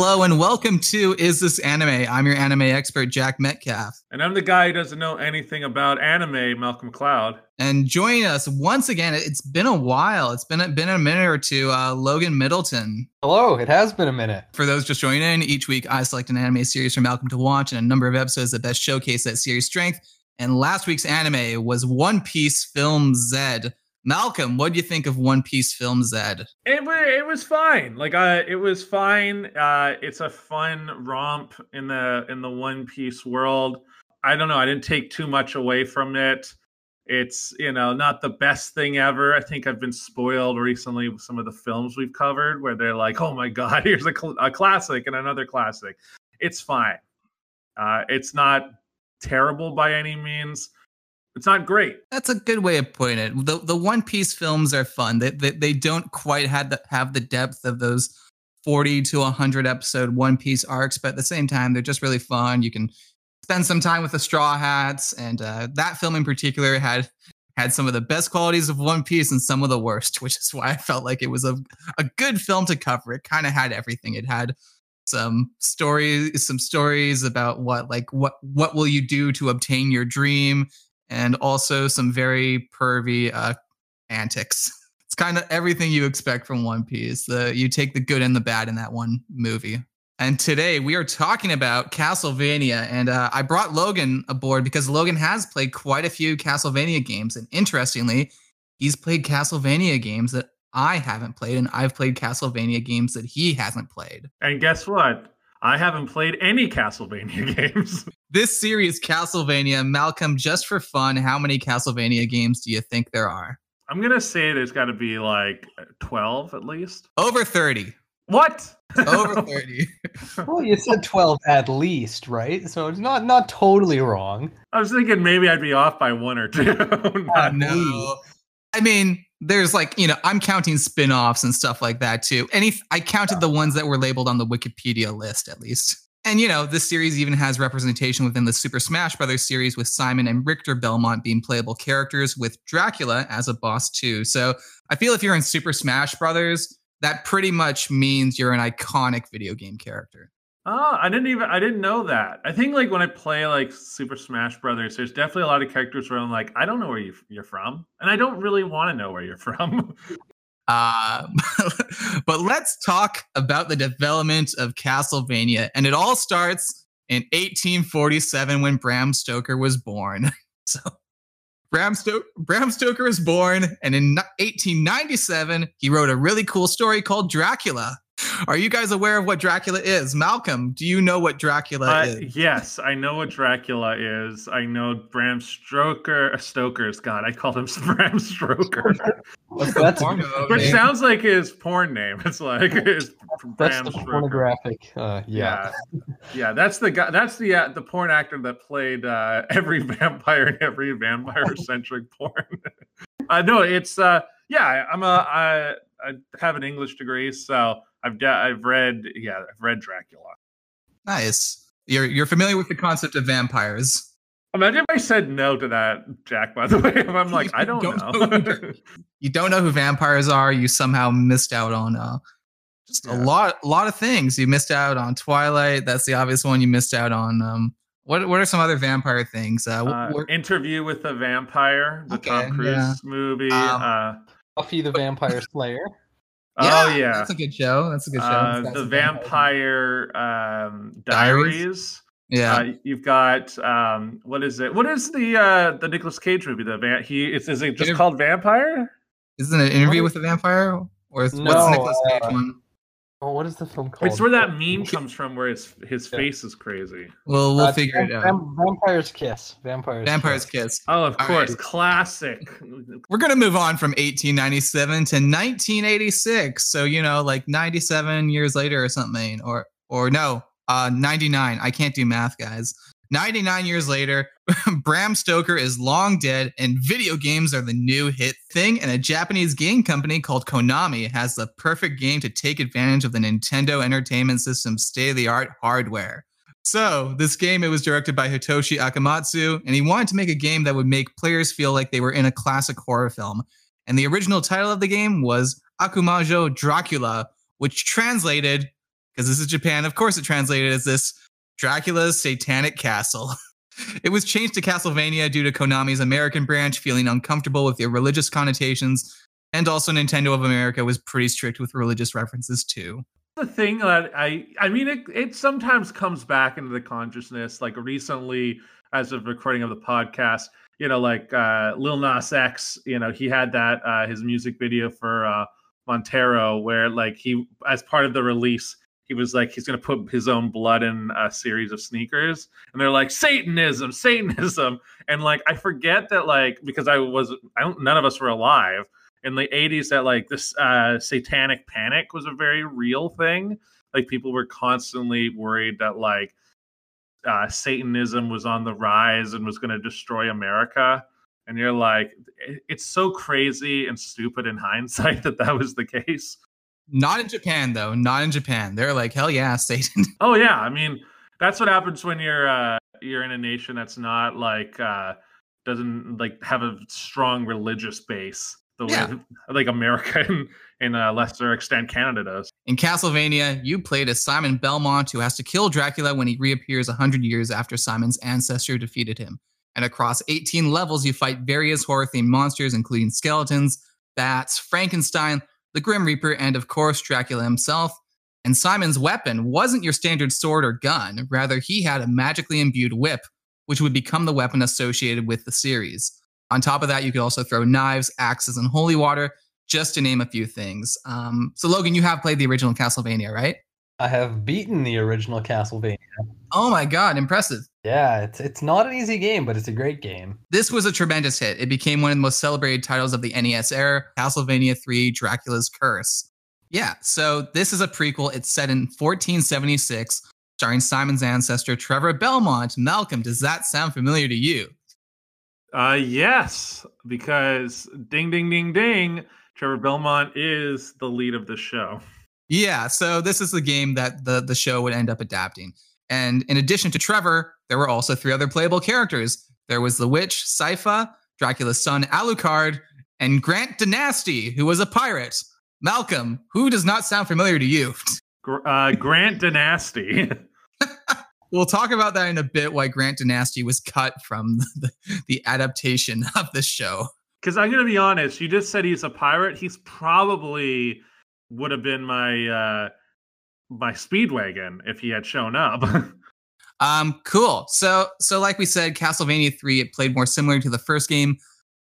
Hello and welcome to Is This Anime? I'm your anime expert, Jack Metcalf. And I'm the guy who doesn't know anything about anime, Malcolm Cloud. And joining us once again, it's been a while. It's been a, been a minute or two. Uh, Logan Middleton. Hello, it has been a minute. For those just joining in, each week I select an anime series for Malcolm to watch and a number of episodes that best showcase that series' strength. And last week's anime was One Piece Film Z. Malcolm, what do you think of One Piece Film Z? It was it was fine. Like uh, it was fine. Uh, it's a fun romp in the in the One Piece world. I don't know. I didn't take too much away from it. It's you know not the best thing ever. I think I've been spoiled recently with some of the films we've covered where they're like, oh my god, here's a, cl- a classic and another classic. It's fine. Uh, it's not terrible by any means it's not great. That's a good way of putting it. The the One Piece films are fun. They they, they don't quite have the, have the depth of those 40 to 100 episode One Piece arcs, but at the same time, they're just really fun. You can spend some time with the Straw Hats, and uh, that film in particular had had some of the best qualities of One Piece and some of the worst, which is why I felt like it was a a good film to cover. It kind of had everything. It had some stories, some stories about what like what what will you do to obtain your dream and also some very pervy uh, antics. It's kind of everything you expect from One Piece. The you take the good and the bad in that one movie. And today we are talking about Castlevania, and uh, I brought Logan aboard because Logan has played quite a few Castlevania games, and interestingly, he's played Castlevania games that I haven't played, and I've played Castlevania games that he hasn't played. And guess what? I haven't played any Castlevania games. this series, Castlevania, Malcolm, just for fun, how many Castlevania games do you think there are? I'm going to say there's got to be like 12 at least. Over 30. What? Over 30. well, you said 12 at least, right? So it's not not totally wrong. I was thinking maybe I'd be off by one or two. uh, no. I mean, there's like you know i'm counting spin-offs and stuff like that too. Any i counted the ones that were labeled on the wikipedia list at least. And you know this series even has representation within the super smash brothers series with simon and richter belmont being playable characters with dracula as a boss too. So i feel if you're in super smash brothers that pretty much means you're an iconic video game character Oh, I didn't even I didn't know that. I think like when I play like Super Smash Brothers, there's definitely a lot of characters where I'm like, I don't know where you, you're from, and I don't really want to know where you're from. uh, but let's talk about the development of Castlevania, and it all starts in 1847 when Bram Stoker was born. so. Bram, Sto- Bram Stoker was born, and in 1897, he wrote a really cool story called Dracula. Are you guys aware of what Dracula is? Malcolm, do you know what Dracula uh, is? Yes, I know what Dracula is. I know Bram Stoker. Uh, Stoker's God, I called him Bram Stoker. that's which sounds like his porn name. It's like his Bram that's the pornographic. Uh, yeah. yeah, yeah. That's the guy. That's the uh, the porn actor that played uh, every vampire in every vampire centric porn. uh, no, it's uh, yeah. I'm a I, I have an English degree, so I've I've read yeah I've read Dracula. Nice. You're you're familiar with the concept of vampires. Imagine if I said no to that, Jack. By the way, I'm like I don't, don't know. know you don't know who vampires are. You somehow missed out on uh, just yeah. a lot a lot of things. You missed out on Twilight. That's the obvious one. You missed out on um, what what are some other vampire things? Uh, uh Interview with the Vampire, the okay, Tom Cruise yeah. movie. Um, uh, Buffy the Vampire Slayer. Yeah, oh yeah, that's a good show. That's a good show. Uh, the Vampire um, Diaries. Diaries. Yeah, uh, you've got um, what is it? What is the uh, the Nicolas Cage movie? The van- he is, is it just called Vampire? Isn't it an interview with a vampire? Or is, no, what's the Nicolas Cage uh, one? Oh, what is the film called? It's where that meme comes from, where his his face is crazy. Well, we'll uh, figure it out. Vampire's Kiss. Vampire's. Vampire's Kiss. Oh, of All course, right. classic. We're gonna move on from 1897 to 1986. So you know, like 97 years later or something, or or no, uh, 99. I can't do math, guys. 99 years later, Bram Stoker is long dead, and video games are the new hit thing. And a Japanese game company called Konami has the perfect game to take advantage of the Nintendo Entertainment System's state of the art hardware. So, this game it was directed by Hitoshi Akamatsu, and he wanted to make a game that would make players feel like they were in a classic horror film. And the original title of the game was Akumajo Dracula, which translated because this is Japan. Of course, it translated as this Dracula's Satanic Castle. it was changed to Castlevania due to Konami's American branch feeling uncomfortable with the religious connotations, and also Nintendo of America was pretty strict with religious references too. The thing that I, I mean, it, it sometimes comes back into the consciousness. Like recently, as of recording of the podcast, you know, like uh, Lil Nas X, you know, he had that uh, his music video for uh, Montero, where like he, as part of the release, he was like he's going to put his own blood in a series of sneakers. And they're like satanism satanism. And like i forget that like because i was i don't none of us were alive. In the 80s that like this uh satanic panic was a very real thing. Like people were constantly worried that like uh satanism was on the rise and was going to destroy america. And you're like it's so crazy and stupid in hindsight that that was the case not in Japan though. Not in Japan. They're like, hell yeah, Satan. Oh yeah. I mean, that's what happens when you're uh you're in a nation that's not like uh doesn't like have a strong religious base the yeah. way like America and in a lesser extent Canada does. In Castlevania, you played as Simon Belmont who has to kill Dracula when he reappears 100 years after Simon's ancestor defeated him. And across 18 levels, you fight various horror themed monsters, including skeletons, bats, Frankenstein, the Grim Reaper, and of course, Dracula himself. And Simon's weapon wasn't your standard sword or gun, rather, he had a magically imbued whip, which would become the weapon associated with the series. On top of that, you could also throw knives, axes, and holy water, just to name a few things. Um, so, Logan, you have played the original Castlevania, right? I have beaten the original Castlevania. Oh my god, impressive. Yeah, it's it's not an easy game, but it's a great game. This was a tremendous hit. It became one of the most celebrated titles of the NES era, Castlevania 3 Dracula's Curse. Yeah, so this is a prequel. It's set in 1476, starring Simon's ancestor Trevor Belmont. Malcolm, does that sound familiar to you? Uh yes, because ding ding ding ding, Trevor Belmont is the lead of the show. Yeah, so this is the game that the the show would end up adapting. And in addition to Trevor, there were also three other playable characters. There was the witch Sypha, Dracula's son Alucard, and Grant Dynasty, who was a pirate. Malcolm, who does not sound familiar to you? Uh, Grant Dynasty. we'll talk about that in a bit. Why Grant Dynasty was cut from the, the adaptation of the show. Because I'm going to be honest, you just said he's a pirate. He's probably would have been my uh my speedwagon if he had shown up. um cool. So so like we said Castlevania 3 it played more similar to the first game,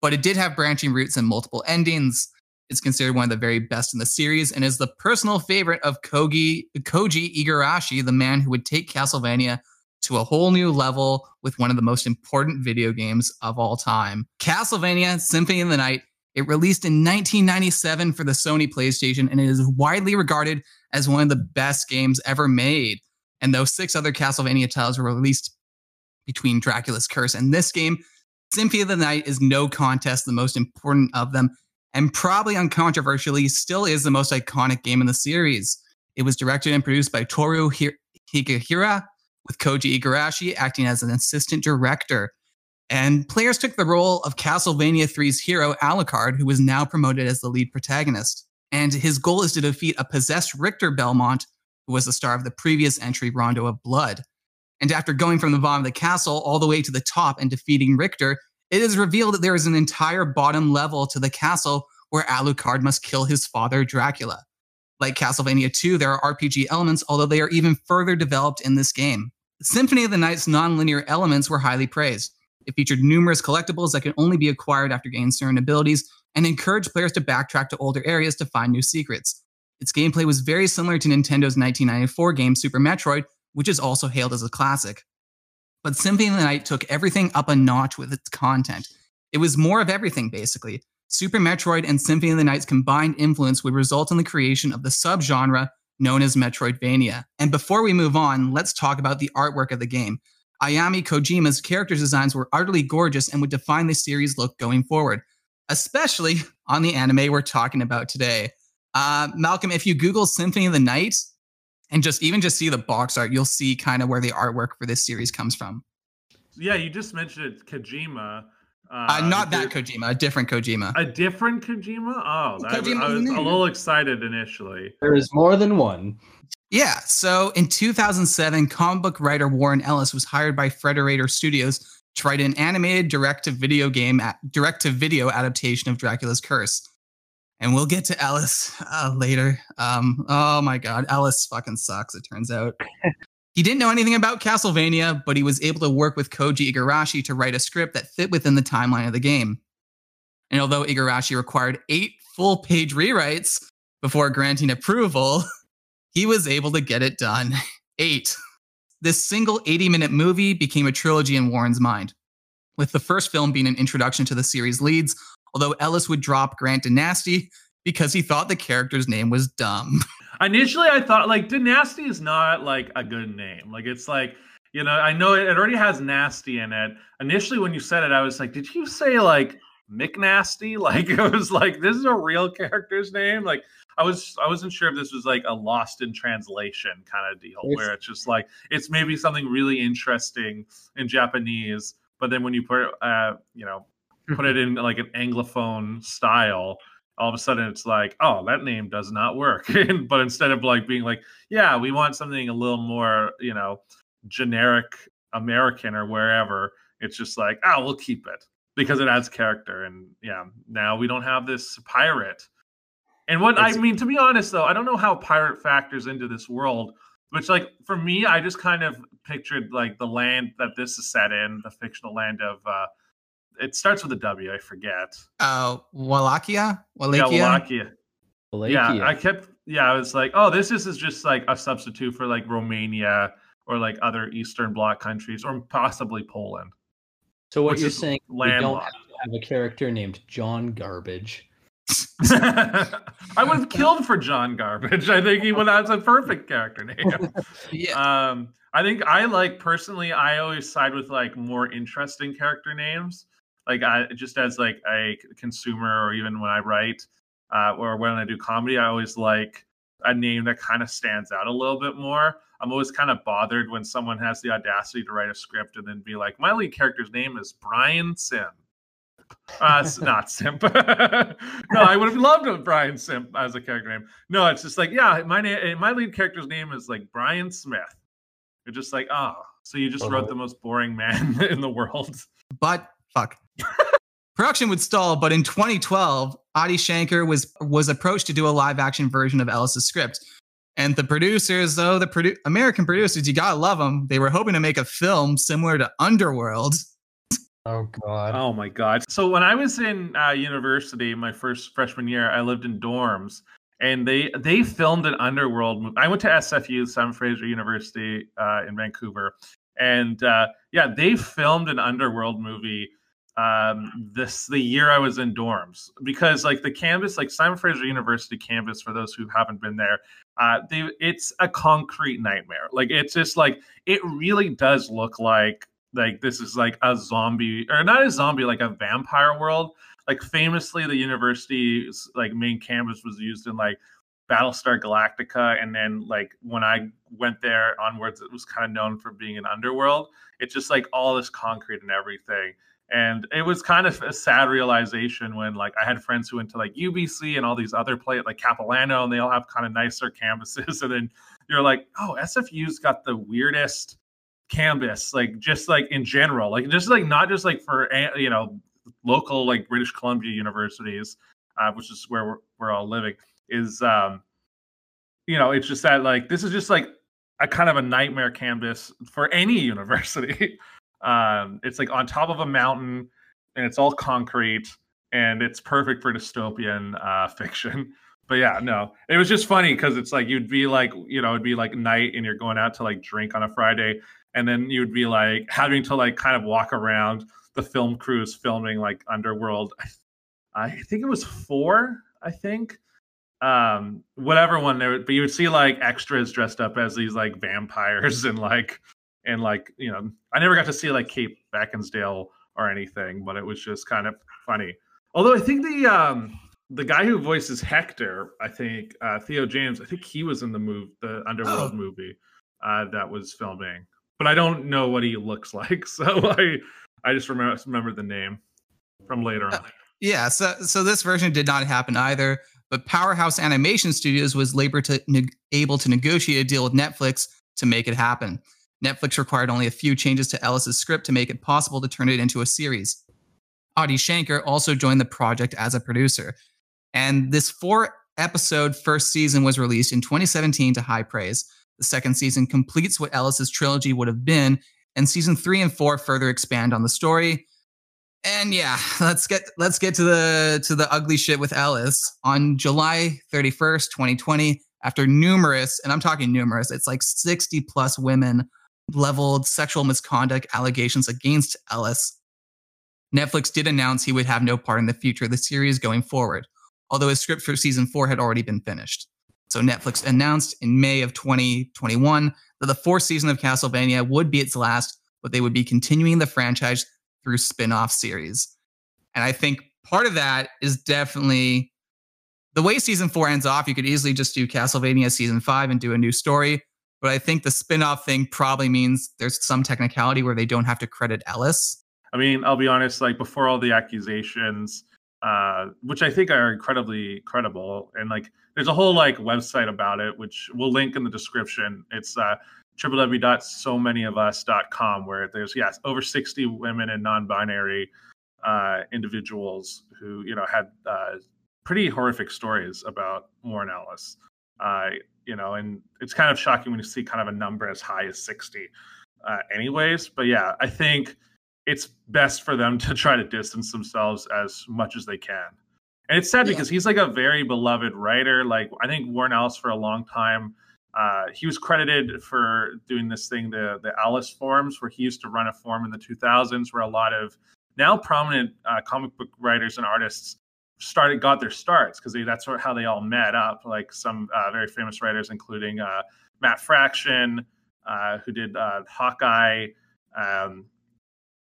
but it did have branching routes and multiple endings. It's considered one of the very best in the series and is the personal favorite of Kogi Koji Igarashi, the man who would take Castlevania to a whole new level with one of the most important video games of all time. Castlevania Symphony of the Night it released in 1997 for the Sony PlayStation and it is widely regarded as one of the best games ever made. And those six other Castlevania titles were released between Dracula's Curse and this game, Symphony of the Night is no contest the most important of them, and probably uncontroversially still is the most iconic game in the series. It was directed and produced by Toru Hagihara, with Koji Igarashi acting as an assistant director. And players took the role of Castlevania 3's hero, Alucard, who was now promoted as the lead protagonist. And his goal is to defeat a possessed Richter Belmont, who was the star of the previous entry, Rondo of Blood. And after going from the bottom of the castle all the way to the top and defeating Richter, it is revealed that there is an entire bottom level to the castle where Alucard must kill his father, Dracula. Like Castlevania 2, there are RPG elements, although they are even further developed in this game. Symphony of the Night's nonlinear elements were highly praised. It featured numerous collectibles that could only be acquired after gaining certain abilities and encouraged players to backtrack to older areas to find new secrets. Its gameplay was very similar to Nintendo's 1994 game Super Metroid, which is also hailed as a classic. But Symphony of the Night took everything up a notch with its content. It was more of everything, basically. Super Metroid and Symphony of the Night's combined influence would result in the creation of the subgenre known as Metroidvania. And before we move on, let's talk about the artwork of the game. Ayami Kojima's character designs were utterly gorgeous and would define the series' look going forward, especially on the anime we're talking about today. Uh, Malcolm, if you Google Symphony of the Night and just even just see the box art, you'll see kind of where the artwork for this series comes from. Yeah, you just mentioned it, Kojima. Uh, uh, not that Kojima, a different Kojima. A different Kojima? Oh, that, Kojima I was a little excited initially. There is more than one. Yeah. So in 2007, comic book writer Warren Ellis was hired by Frederator Studios to write an animated direct-to-video game, direct-to-video adaptation of Dracula's Curse. And we'll get to Ellis uh, later. Um, oh my God, Ellis fucking sucks. It turns out. he didn't know anything about Castlevania, but he was able to work with Koji Igarashi to write a script that fit within the timeline of the game. And although Igarashi required eight full-page rewrites before granting approval, he was able to get it done. Eight. This single 80 minute movie became a trilogy in Warren's mind, with the first film being an introduction to the series leads, although Ellis would drop Grant Dynasty because he thought the character's name was dumb. Initially, I thought like Dynasty is not like a good name. Like it's like, you know, I know it already has nasty in it. Initially, when you said it, I was like, did you say like McNasty? Like it was like this is a real character's name. Like I was I wasn't sure if this was like a lost in translation kind of deal yes. where it's just like it's maybe something really interesting in Japanese, but then when you put uh you know put it in like an anglophone style, all of a sudden it's like oh that name does not work. but instead of like being like yeah we want something a little more you know generic American or wherever, it's just like oh we'll keep it because it adds character and yeah now we don't have this pirate and what it's, I mean, to be honest, though, I don't know how pirate factors into this world. Which, like, for me, I just kind of pictured like the land that this is set in, the fictional land of. uh It starts with a W. I forget. Uh, Wallachia. Wallachia. Yeah, Wallachia. Wallachia. Yeah, I kept. Yeah, I was like, oh, this is, is just like a substitute for like Romania or like other Eastern Bloc countries or possibly Poland. So what you're saying, we don't have to have a character named John Garbage. I would have killed for John Garbage. I think he would. That's a perfect character name. yeah. Um, I think I like personally. I always side with like more interesting character names. Like I just as like a consumer, or even when I write, uh, or when I do comedy, I always like a name that kind of stands out a little bit more. I'm always kind of bothered when someone has the audacity to write a script and then be like, "My lead character's name is Brian Sim." Uh, it's not Simp. no, I would have loved a Brian Simp as a character name. No, it's just like, yeah, my name, eh, my lead character's name is like Brian Smith. You're just like, oh, so you just uh-huh. wrote the most boring man in the world. But fuck. Production would stall, but in 2012, Adi Shankar was was approached to do a live action version of Ellis's script. And the producers, though the produ- American producers, you gotta love them. They were hoping to make a film similar to Underworld, Oh God. Oh my God. So when I was in uh, university, my first freshman year, I lived in dorms, and they they filmed an underworld. Movie. I went to SFU, Simon Fraser University uh, in Vancouver, and uh, yeah, they filmed an underworld movie um this the year i was in dorms because like the campus like simon fraser university campus for those who haven't been there uh they it's a concrete nightmare like it's just like it really does look like like this is like a zombie or not a zombie like a vampire world. Like famously the university's like main campus was used in like battlestar galactica and then like when i went there onwards it was kind of known for being an underworld. It's just like all this concrete and everything. And it was kind of a sad realization when like i had friends who went to like ubc and all these other play like capilano and they all have kind of nicer campuses. And then you're like oh sfu's got the weirdest canvas like just like in general like just like not just like for you know local like british columbia universities uh, which is where we're, we're all living is um you know it's just that like this is just like a kind of a nightmare canvas for any university. Um it's like on top of a mountain and it's all concrete and it's perfect for dystopian uh fiction. But yeah no it was just funny because it's like you'd be like you know it'd be like night and you're going out to like drink on a friday and then you'd be like having to like kind of walk around the film crews filming like underworld. I think it was four i think. Um whatever one there but you would see like extras dressed up as these like vampires and like and like you know i never got to see like kate beckinsale or anything but it was just kind of funny. Although i think the um the guy who voices hector i think uh theo james i think he was in the move the underworld oh. movie uh that was filming but I don't know what he looks like. So I I just remember remember the name from later on. Uh, yeah, so so this version did not happen either, but Powerhouse Animation Studios was to ne- able to negotiate a deal with Netflix to make it happen. Netflix required only a few changes to Ellis's script to make it possible to turn it into a series. Adi Shankar also joined the project as a producer. And this four episode first season was released in 2017 to high praise. The second season completes what Ellis's trilogy would have been, and season three and four further expand on the story. And yeah, let's get let's get to the to the ugly shit with Ellis. On July 31st, 2020, after numerous, and I'm talking numerous, it's like 60 plus women leveled sexual misconduct allegations against Ellis. Netflix did announce he would have no part in the future of the series going forward, although his script for season four had already been finished. So Netflix announced in May of 2021 that the fourth season of Castlevania would be its last, but they would be continuing the franchise through spin-off series. And I think part of that is definitely the way season four ends off. You could easily just do Castlevania season five and do a new story. But I think the spin-off thing probably means there's some technicality where they don't have to credit Ellis. I mean, I'll be honest, like before all the accusations, uh, which I think are incredibly credible. And like, there's a whole like website about it, which we'll link in the description. It's uh, www.somanyofus.com, where there's yes over 60 women and non-binary uh, individuals who you know had uh, pretty horrific stories about Warren Ellis. Uh, you know, and it's kind of shocking when you see kind of a number as high as 60. Uh, anyways, but yeah, I think it's best for them to try to distance themselves as much as they can. And it's sad yeah. because he's like a very beloved writer. Like I think Warren Ellis for a long time, uh, he was credited for doing this thing, the the Ellis forums, where he used to run a forum in the 2000s, where a lot of now prominent uh, comic book writers and artists started got their starts because that's how they all met up. Like some uh, very famous writers, including uh, Matt Fraction, uh, who did uh, Hawkeye. Um,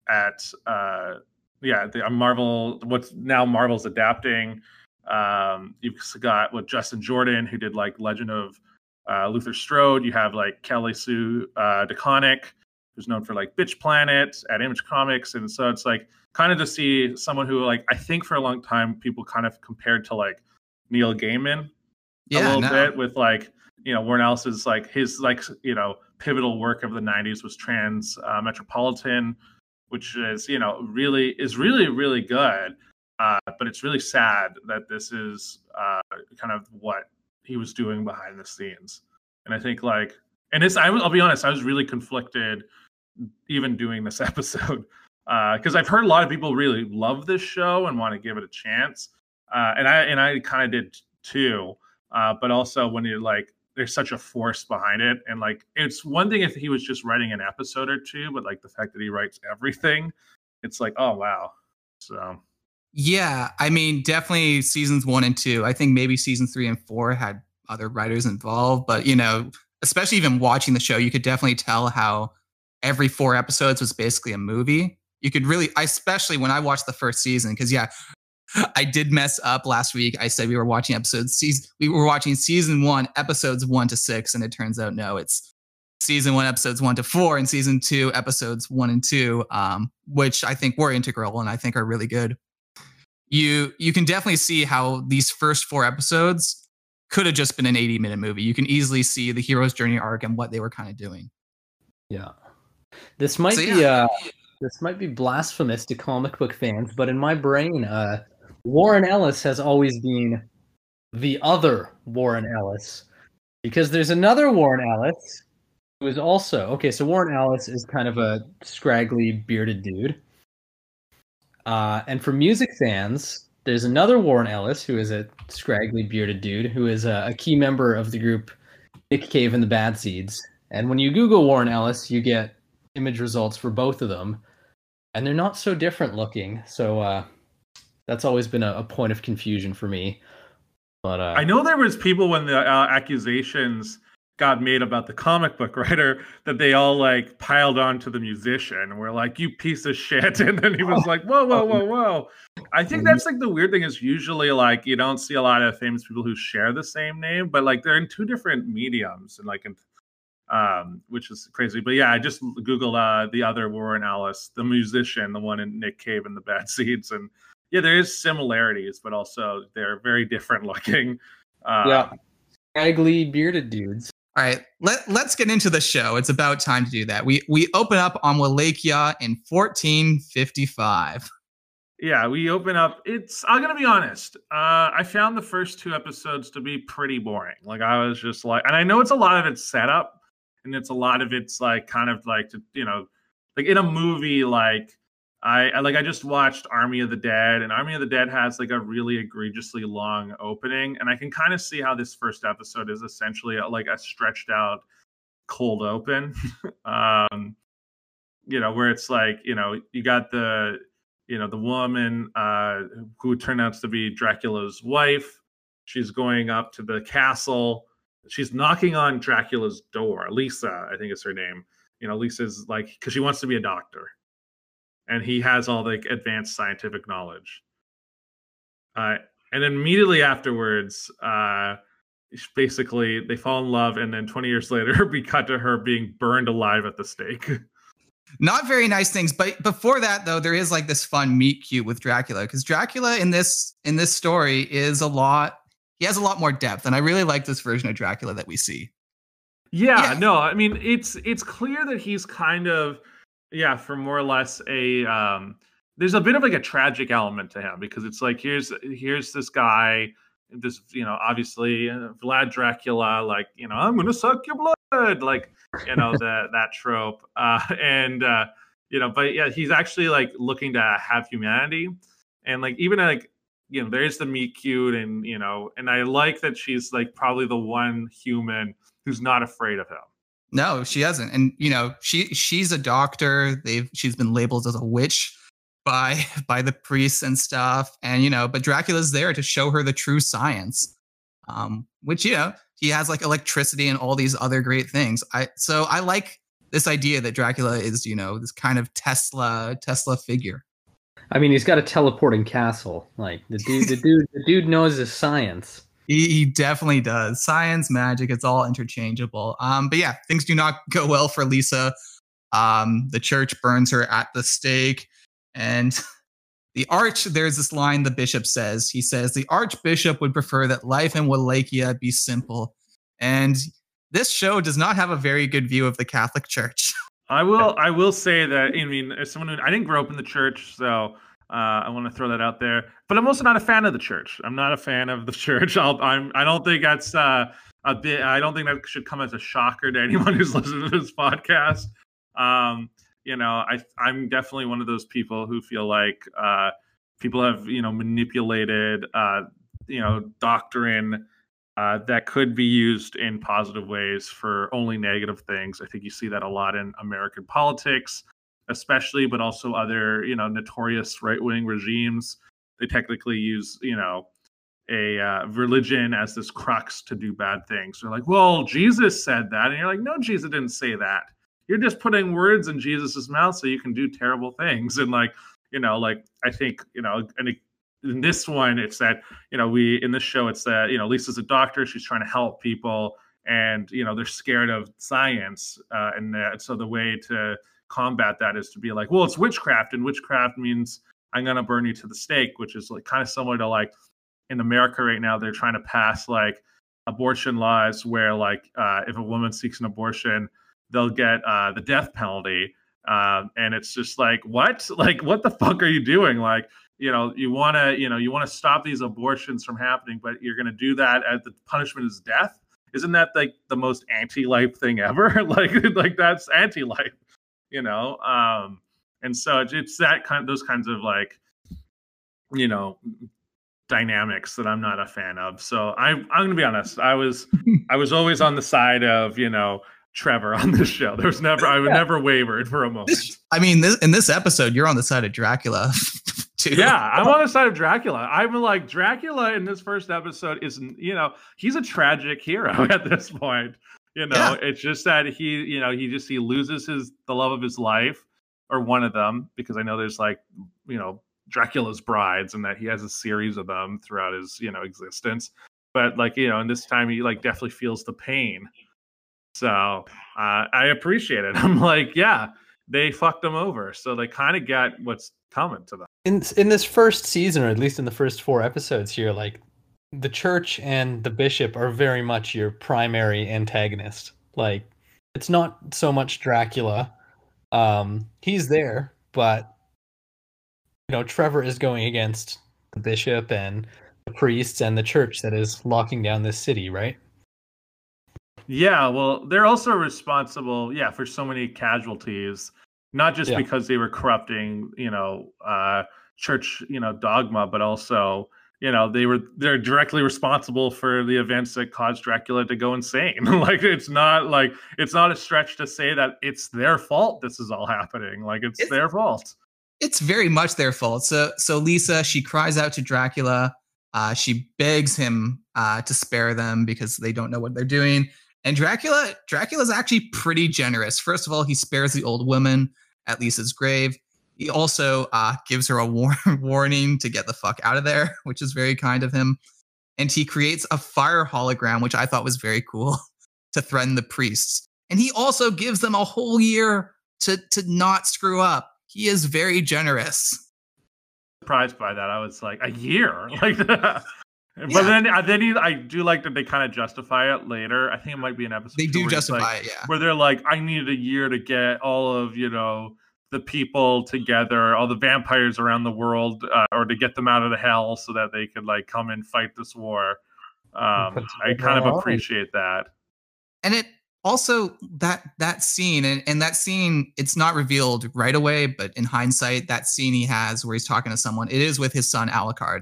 at uh, yeah, the uh, Marvel. What's now Marvel's adapting. Um, you've got what Justin Jordan, who did like Legend of uh, Luther Strode. You have like Kelly Sue uh, DeConnick, who's known for like Bitch Planet at Image Comics, and so it's like kind of to see someone who like I think for a long time people kind of compared to like Neil Gaiman yeah, a little no. bit with like you know Warren Ellis's like his like you know pivotal work of the 90s was trans uh, metropolitan which is you know really is really really good. Uh, but it's really sad that this is uh, kind of what he was doing behind the scenes. And I think like, and it's I, will be honest, I was really conflicted even doing this episode because uh, I've heard a lot of people really love this show and want to give it a chance, uh, and I and I kind of did too. Uh, but also when you're like there's such a force behind it. And like it's one thing if he was just writing an episode or two but like the fact that he writes everything it's like oh wow. So. Yeah i mean definitely seasons one and two. I think maybe season three and four had other writers involved but you know especially even watching the show you could definitely tell how every four episodes was basically a movie. You could really especially when i watched the first season because yeah I did mess up last week. I said we were watching episodes season we were watching season one, episodes one to six, and it turns out no, it's season one, episodes one to four, and season two, episodes one and two, um, which I think were integral and I think are really good. You you can definitely see how these first four episodes could have just been an 80 minute movie. You can easily see the hero's journey arc and what they were kind of doing. Yeah. This might so, be yeah. uh this might be blasphemous to comic book fans, but in my brain, uh, Warren Ellis has always been the other Warren Ellis because there's another Warren Ellis who is also okay. So Warren Ellis is kind of a scraggly, bearded dude. Uh, and for music fans, there's another Warren Ellis who is a scraggly, bearded dude who is a, a key member of the group Nick Cave and the Bad Seeds. And when you Google Warren Ellis, you get image results for both of them, and they're not so different looking. So uh, that's always been a, a point of confusion for me. But uh, I know there was people when the uh, accusations got made about the comic book writer that they all like piled on to the musician. and were like, "You piece of shit," and then he was like, "Whoa, whoa, whoa, whoa." I think that's like the weird thing is usually like you don't see a lot of famous people who share the same name, but like they're in two different mediums and like in um, which is crazy. But yeah, I just googled uh, the other Warren Ellis, the musician, the one in Nick Cave and the Bad Seeds, and yeah, there is similarities, but also they're very different looking. Uh, yeah, ugly bearded dudes. All right, let let's get into the show. It's about time to do that. We we open up on Wallachia in 1455. Yeah, we open up. It's I'm gonna be honest. Uh, I found the first two episodes to be pretty boring. Like I was just like, and I know it's a lot of it's setup, and it's a lot of it's like kind of like to you know, like in a movie like I, I, like I just watched Army of the Dead, and Army of the Dead has like a really egregiously long opening, and I can kind of see how this first episode is essentially a, like a stretched out cold open. um, you know, where it's like you know you got the you know the woman uh, who turned out to be Dracula's wife. She's going up to the castle. She's knocking on Dracula's door. Lisa, I think is her name. You know, Lisa's like because she wants to be a doctor and he has all the advanced scientific knowledge. Uh, and immediately afterwards, uh, basically they fall in love, and then 20 years later, we cut to her being burned alive at the stake. Not very nice things, but before that though, there is like this fun meet cute with Dracula because Dracula in this in this story is a lot. He has a lot more depth, and I really like this version of Dracula that we see. Yeah, yeah. no, I mean it's it's clear that he's kind of yeah for more or less a um there's a bit of like a tragic element to him because it's like here's here's this guy this you know obviously uh, vlad dracula like you know i'm gonna suck your blood like you know that that trope uh and uh you know but yeah he's actually like looking to have humanity and like even like you know there's the meet cute and you know and i like that she's like probably the one human who's not afraid of him no, she hasn't. And you know, she she's a doctor. They've she's been labeled as a witch by by the priests and stuff. And you know, but Dracula's there to show her the true science. Um, which you know, he has like electricity and all these other great things. I so I like this idea that Dracula is, you know, this kind of Tesla Tesla figure. I mean, he's got a teleporting castle. Like the dude, the dude, the dude knows his science. He, he definitely does. Science, magic, it's all interchangeable. Um, but yeah, things do not go well for Lisa. Um, the church burns her at the stake. And the arch, there's this line the bishop says. He says, The archbishop would prefer that life in Wallachia be simple. And this show does not have a very good view of the Catholic Church. I will I will say that I mean as someone who I didn't grow up in the church, so uh, I want to throw that out there. But I'm also not a fan of the church. I'm not a fan of the church. I'll, I'm. I don't think that's uh, a bit. I don't think that should come as a shocker to anyone who's listening to this podcast. Um, you know, I I'm definitely one of those people who feel like uh, people have you know manipulated uh, you know doctrine. Uh, that could be used in positive ways for only negative things. I think you see that a lot in American politics especially, but also other, you know, notorious right wing regimes. They technically use, you know, a uh, religion as this crux to do bad things. They're like, well, Jesus said that. And you're like, no, Jesus didn't say that. You're just putting words in Jesus's mouth so you can do terrible things. And like, you know, like I think, you know, and in this one, it's that, you know, we, in this show, it's that, you know, Lisa's a doctor. She's trying to help people and, you know, they're scared of science. Uh, and uh, so the way to, combat that is to be like, well, it's witchcraft, and witchcraft means I'm gonna burn you to the stake, which is like kind of similar to like in America right now, they're trying to pass like abortion laws where like uh, if a woman seeks an abortion, they'll get uh, the death penalty. Uh, and it's just like what? Like what the fuck are you doing? Like you know you want to you know you want to stop these abortions from happening but you're going to do that as the punishment is death? Isn't that like the most anti-life thing ever? Like like that's anti-life you know um and so it's that kind those kinds of like you know dynamics that i'm not a fan of. So i i'm gonna be honest i was i was always on the side of you know trevor on this show. There was never i would yeah. never wavered for a moment. I mean this, in this episode you're on the side of dracula too. yeah i'm on the side of dracula. I'm like dracula in this first episode is you know he's a tragic hero at this point you know, yeah. it's just that he, you know, he just he loses his the love of his life or one of them because I know there's like, you know, Dracula's brides and that he has a series of them throughout his, you know, existence. But like, you know, and this time he like definitely feels the pain. So uh, I appreciate it. I'm like, yeah, they fucked him over. So they kind of get what's coming to them. in in this first season, or at least in the first four episodes here, like the church and the bishop are very much your primary antagonist. Like it's not so much Dracula. Um, he's there, but you know, Trevor is going against the bishop and the priests and the church that is locking down this city, right? Yeah, well, they're also responsible, yeah, for so many casualties, not just yeah. because they were corrupting, you know, uh, church, you know, dogma, but also, you know, they were they're directly responsible for the events that caused Dracula to go insane. like it's not like it's not a stretch to say that it's their fault this is all happening. Like it's, it's their fault. It's very much their fault. So so Lisa, she cries out to Dracula. Uh, she begs him uh, to spare them because they don't know what they're doing. And Dracula, Dracula's actually pretty generous. First of all, he spares the old woman at Lisa's grave. He also uh, gives her a war- warning to get the fuck out of there, which is very kind of him. And he creates a fire hologram, which I thought was very cool, to threaten the priests. And he also gives them a whole year to to not screw up. He is very generous. Surprised by that, I was like, a year, like that. But yeah. then, uh, then he, I do like that they kind of justify it later. I think it might be an episode. They do justify like, it, yeah. Where they're like, I needed a year to get all of you know the people together, all the vampires around the world, uh, or to get them out of the hell so that they could like come and fight this war. Um, I kind of appreciate that. And it also that that scene and, and that scene it's not revealed right away but in hindsight that scene he has where he's talking to someone it is with his son alucard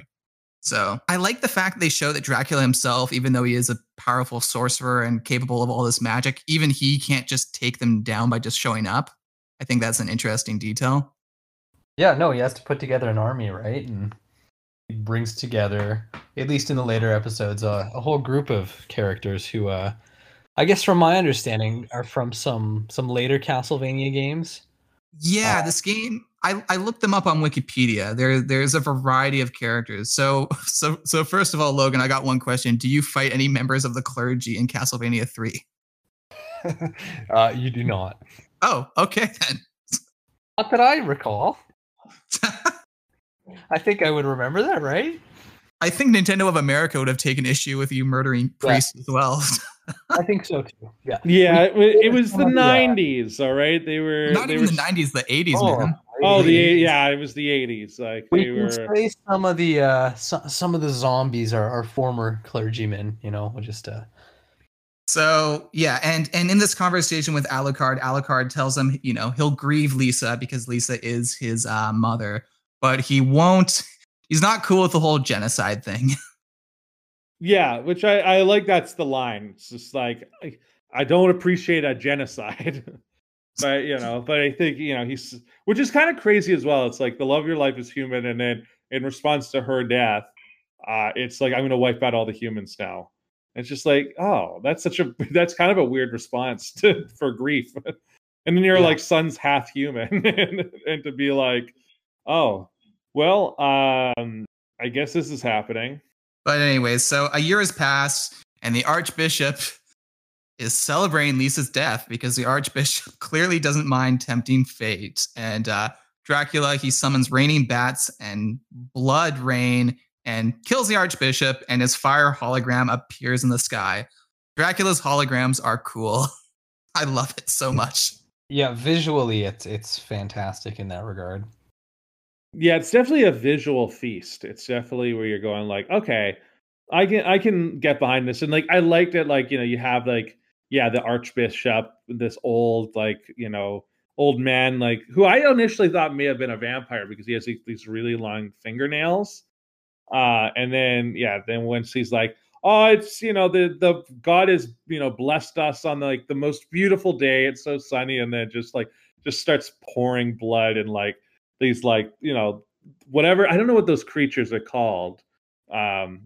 so I like the fact they show that Dracula himself, even though he is a powerful sorcerer and capable of all this magic, even he can't just take them down by just showing up. I think that's an interesting detail. Yeah, no, he has to put together an army, right? And he brings together, at least in the later episodes, uh, a whole group of characters who, uh, I guess, from my understanding, are from some some later Castlevania games. Yeah, uh, this game I, I looked them up on Wikipedia. There there's a variety of characters. So so so first of all, Logan, I got one question. Do you fight any members of the clergy in Castlevania 3? uh, you do not. Oh, okay then. Not that I recall. I think I would remember that, right? I think Nintendo of America would have taken issue with you murdering priests yeah. as well. I think so too. Yeah. Yeah, it, it was the '90s. All right, they were not they even were... the '90s, the '80s, oh, man. Oh, the yeah, it was the '80s. Like we were... can say some of the uh, so, some of the zombies are, are former clergymen. You know, just uh. So yeah, and and in this conversation with Alucard, Alucard tells him, you know, he'll grieve Lisa because Lisa is his uh, mother, but he won't. He's not cool with the whole genocide thing. Yeah, which I, I like. That's the line. It's just like I, I don't appreciate a genocide, but you know, but I think you know he's which is kind of crazy as well. It's like the love of your life is human, and then in response to her death, uh, it's like I'm going to wipe out all the humans now. It's just like, oh, that's such a that's kind of a weird response to for grief. and then you're yeah. like son's half human, and, and to be like, oh, well, um, I guess this is happening. But anyways, so a year has passed, and the Archbishop is celebrating Lisa's death because the Archbishop clearly doesn't mind tempting fate. And uh, Dracula, he summons raining bats and blood rain and kills the Archbishop, and his fire hologram appears in the sky. Dracula's holograms are cool. I love it so much. Yeah, visually, it's it's fantastic in that regard. Yeah, it's definitely a visual feast. It's definitely where you're going like, okay, I can I can get behind this. And like I liked it like, you know, you have like yeah, the archbishop, this old like, you know, old man like who I initially thought may have been a vampire because he has these, these really long fingernails. Uh and then yeah, then once he's like, "Oh, it's, you know, the the God has, you know, blessed us on like the most beautiful day. It's so sunny." And then just like just starts pouring blood and like these like you know whatever I don't know what those creatures are called, um,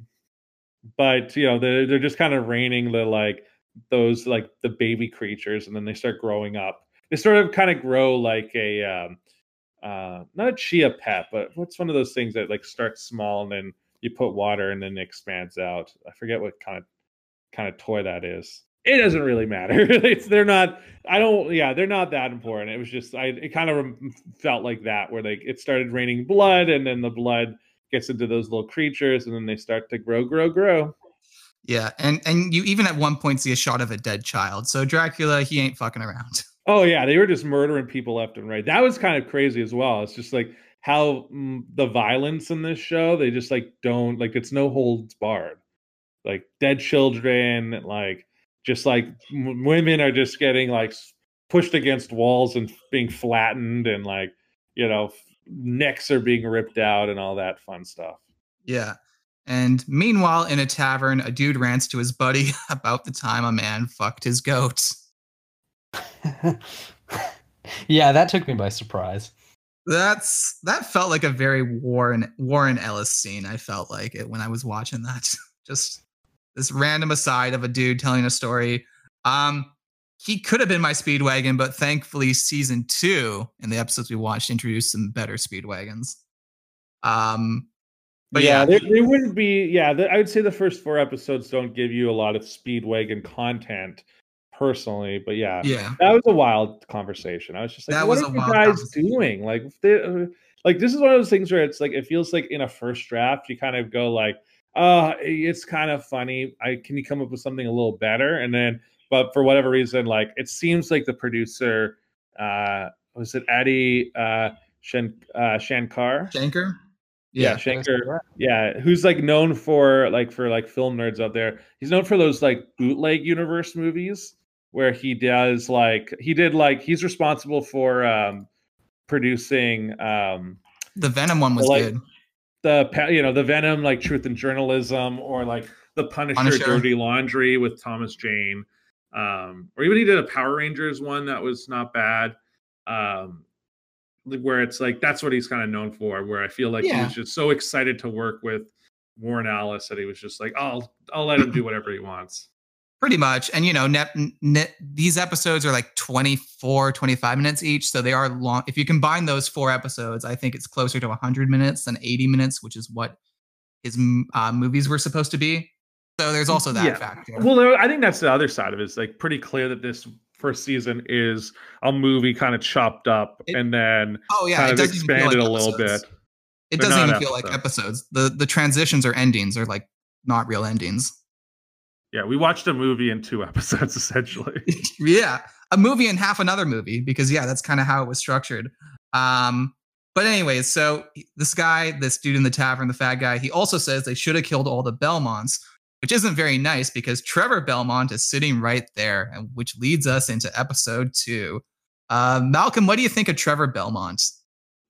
but you know they're they're just kind of raining the like those like the baby creatures, and then they start growing up. They sort of kind of grow like a um, uh, not a chia pet, but what's one of those things that like starts small and then you put water and then it expands out. I forget what kind of kind of toy that is. it doesn't really matter. it's they're not. I don't. Yeah, they're not that important. It was just I. It kind of felt like that where like it started raining blood, and then the blood gets into those little creatures, and then they start to grow, grow, grow. Yeah, and and you even at one point see a shot of a dead child. So Dracula, he ain't fucking around. Oh yeah, they were just murdering people left and right. That was kind of crazy as well. It's just like how mm, the violence in this show, they just like don't like it's no holds barred. Like dead children, like just like m- women are just getting like pushed against walls and being flattened and like you know necks are being ripped out and all that fun stuff. Yeah. And meanwhile, in a tavern, a dude rants to his buddy about the time a man fucked his goats. yeah, that took me by surprise. That's that felt like a very Warren Warren Ellis scene. I felt like it when I was watching that. Just this random aside of a dude telling a story. Um, he could have been my Speedwagon, but thankfully, season two and the episodes we watched introduced some better Speedwagons. Um, but yeah, yeah. They, they, wouldn't be. Yeah, the, I would say the first four episodes don't give you a lot of Speedwagon content personally, but yeah, yeah, that was a wild conversation. I was just like, that what are you guys doing? Like, uh, like this is one of those things where it's like it feels like in a first draft you kind of go like, uh, it's kind of funny. I can you come up with something a little better, and then but for whatever reason, like it seems like the producer, uh, was it Adi uh, Shen, uh, Shankar? Shankar. Yeah, yeah Shankar. Yeah, who's like known for like for like film nerds out there. He's known for those like bootleg universe movies where he does like he did like he's responsible for um producing um the Venom one was like, good. The you know the Venom like Truth and Journalism or like the Punisher, Punisher, Dirty Laundry with Thomas Jane, um, or even he did a Power Rangers one that was not bad. Um, where it's like that's what he's kind of known for. Where I feel like yeah. he was just so excited to work with Warren Ellis that he was just like, oh, I'll I'll let him do whatever he wants. Pretty much. And, you know, net, net, these episodes are like 24, 25 minutes each. So they are long. If you combine those four episodes, I think it's closer to 100 minutes than 80 minutes, which is what his uh, movies were supposed to be. So there's also that yeah. factor. Well, I think that's the other side of it. It's like pretty clear that this first season is a movie kind of chopped up it, and then oh, yeah, kind of expanded like a little bit. It doesn't even feel like episodes. The the transitions or endings are like not real endings. Yeah, we watched a movie in two episodes essentially. yeah, a movie and half another movie because yeah, that's kind of how it was structured. Um, but anyways, so this guy, this dude in the tavern, the fat guy, he also says they should have killed all the Belmonts, which isn't very nice because Trevor Belmont is sitting right there, and which leads us into episode two. Uh, Malcolm, what do you think of Trevor Belmont?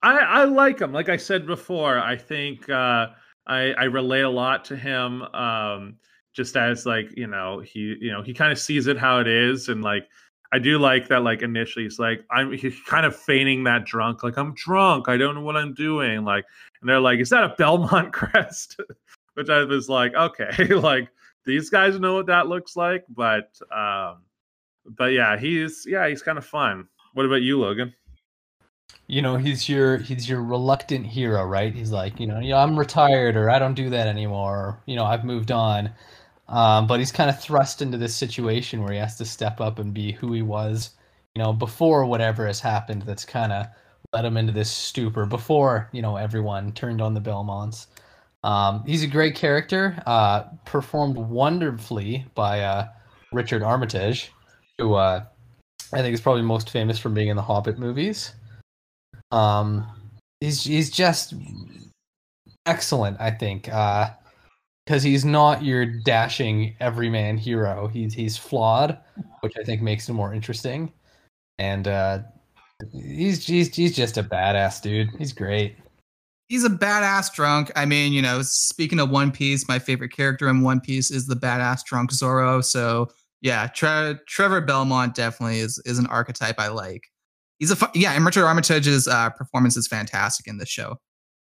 I, I like him. Like I said before, I think uh, I, I relate a lot to him. Um, just as like you know he you know he kind of sees it how it is and like i do like that like initially he's like i'm he's kind of feigning that drunk like i'm drunk i don't know what i'm doing like and they're like is that a belmont crest? Which i was like okay like these guys know what that looks like but um but yeah he's yeah he's kind of fun. What about you logan? You know he's your he's your reluctant hero right? He's like you know yeah i'm retired or i don't do that anymore or, you know i've moved on um, but he's kind of thrust into this situation where he has to step up and be who he was, you know, before whatever has happened that's kind of led him into this stupor, before, you know, everyone turned on the Belmonts. Um, he's a great character, uh, performed wonderfully by uh, Richard Armitage, who uh, I think is probably most famous for being in the Hobbit movies. Um, he's he's just excellent, I think. Uh, because he's not your dashing everyman hero. He's he's flawed, which I think makes him more interesting. And uh, he's he's he's just a badass dude. He's great. He's a badass drunk. I mean, you know, speaking of One Piece, my favorite character in One Piece is the badass drunk Zoro. So yeah, Tre- Trevor Belmont definitely is is an archetype I like. He's a yeah, and Richard Armitage's uh, performance is fantastic in this show.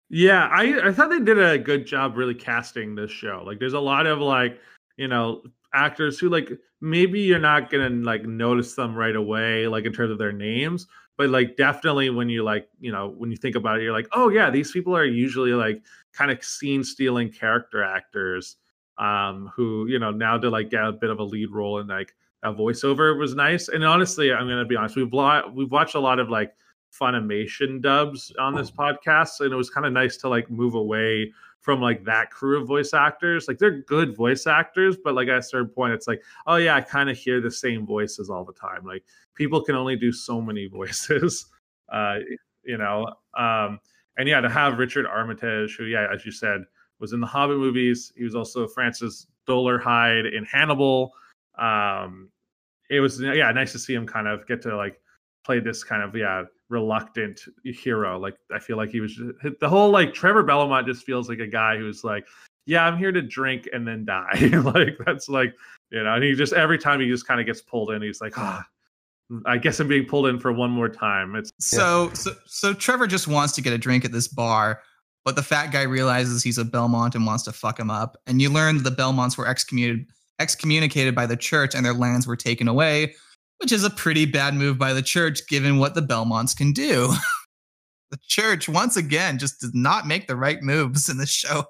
Yeah, I I thought they did a good job really casting this show. Like there's a lot of like, you know, actors who like maybe you're not to like notice them right away like in terms of their names, but like definitely when you like, you know, when you think about it you're like, "Oh yeah, these people are usually like kind of scene stealing character actors um who, you know, now to like get a bit of a lead role in like a voiceover was nice. And honestly, I'm gonna be honest, we've we've watched a lot of like Funimation dubs on this podcast, and it was kind of nice to like move away from like that crew of voice actors. Like they're good voice actors, but like at a certain point, it's like, oh yeah, I kind of hear the same voices all the time. Like people can only do so many voices, uh, you know. Um, and yeah, to have Richard Armitage, who yeah, as you said, was in the Hobbit movies. He was also Francis Dolarhyde in Hannibal. Um, it was yeah, nice to see him kind of get to like play this kind of yeah reluctant hero. Like I feel like he was just, the whole like Trevor Belmont just feels like a guy who's like, yeah, I'm here to drink and then die. like that's like you know, and he just every time he just kind of gets pulled in, he's like, ah. I guess I'm being pulled in for one more time. It's so yeah. so so Trevor just wants to get a drink at this bar, but the fat guy realizes he's a Belmont and wants to fuck him up. And you learn that the Belmonts were excommunicated excommunicated by the church and their lands were taken away, which is a pretty bad move by the church given what the Belmonts can do. the church, once again, just does not make the right moves in this show.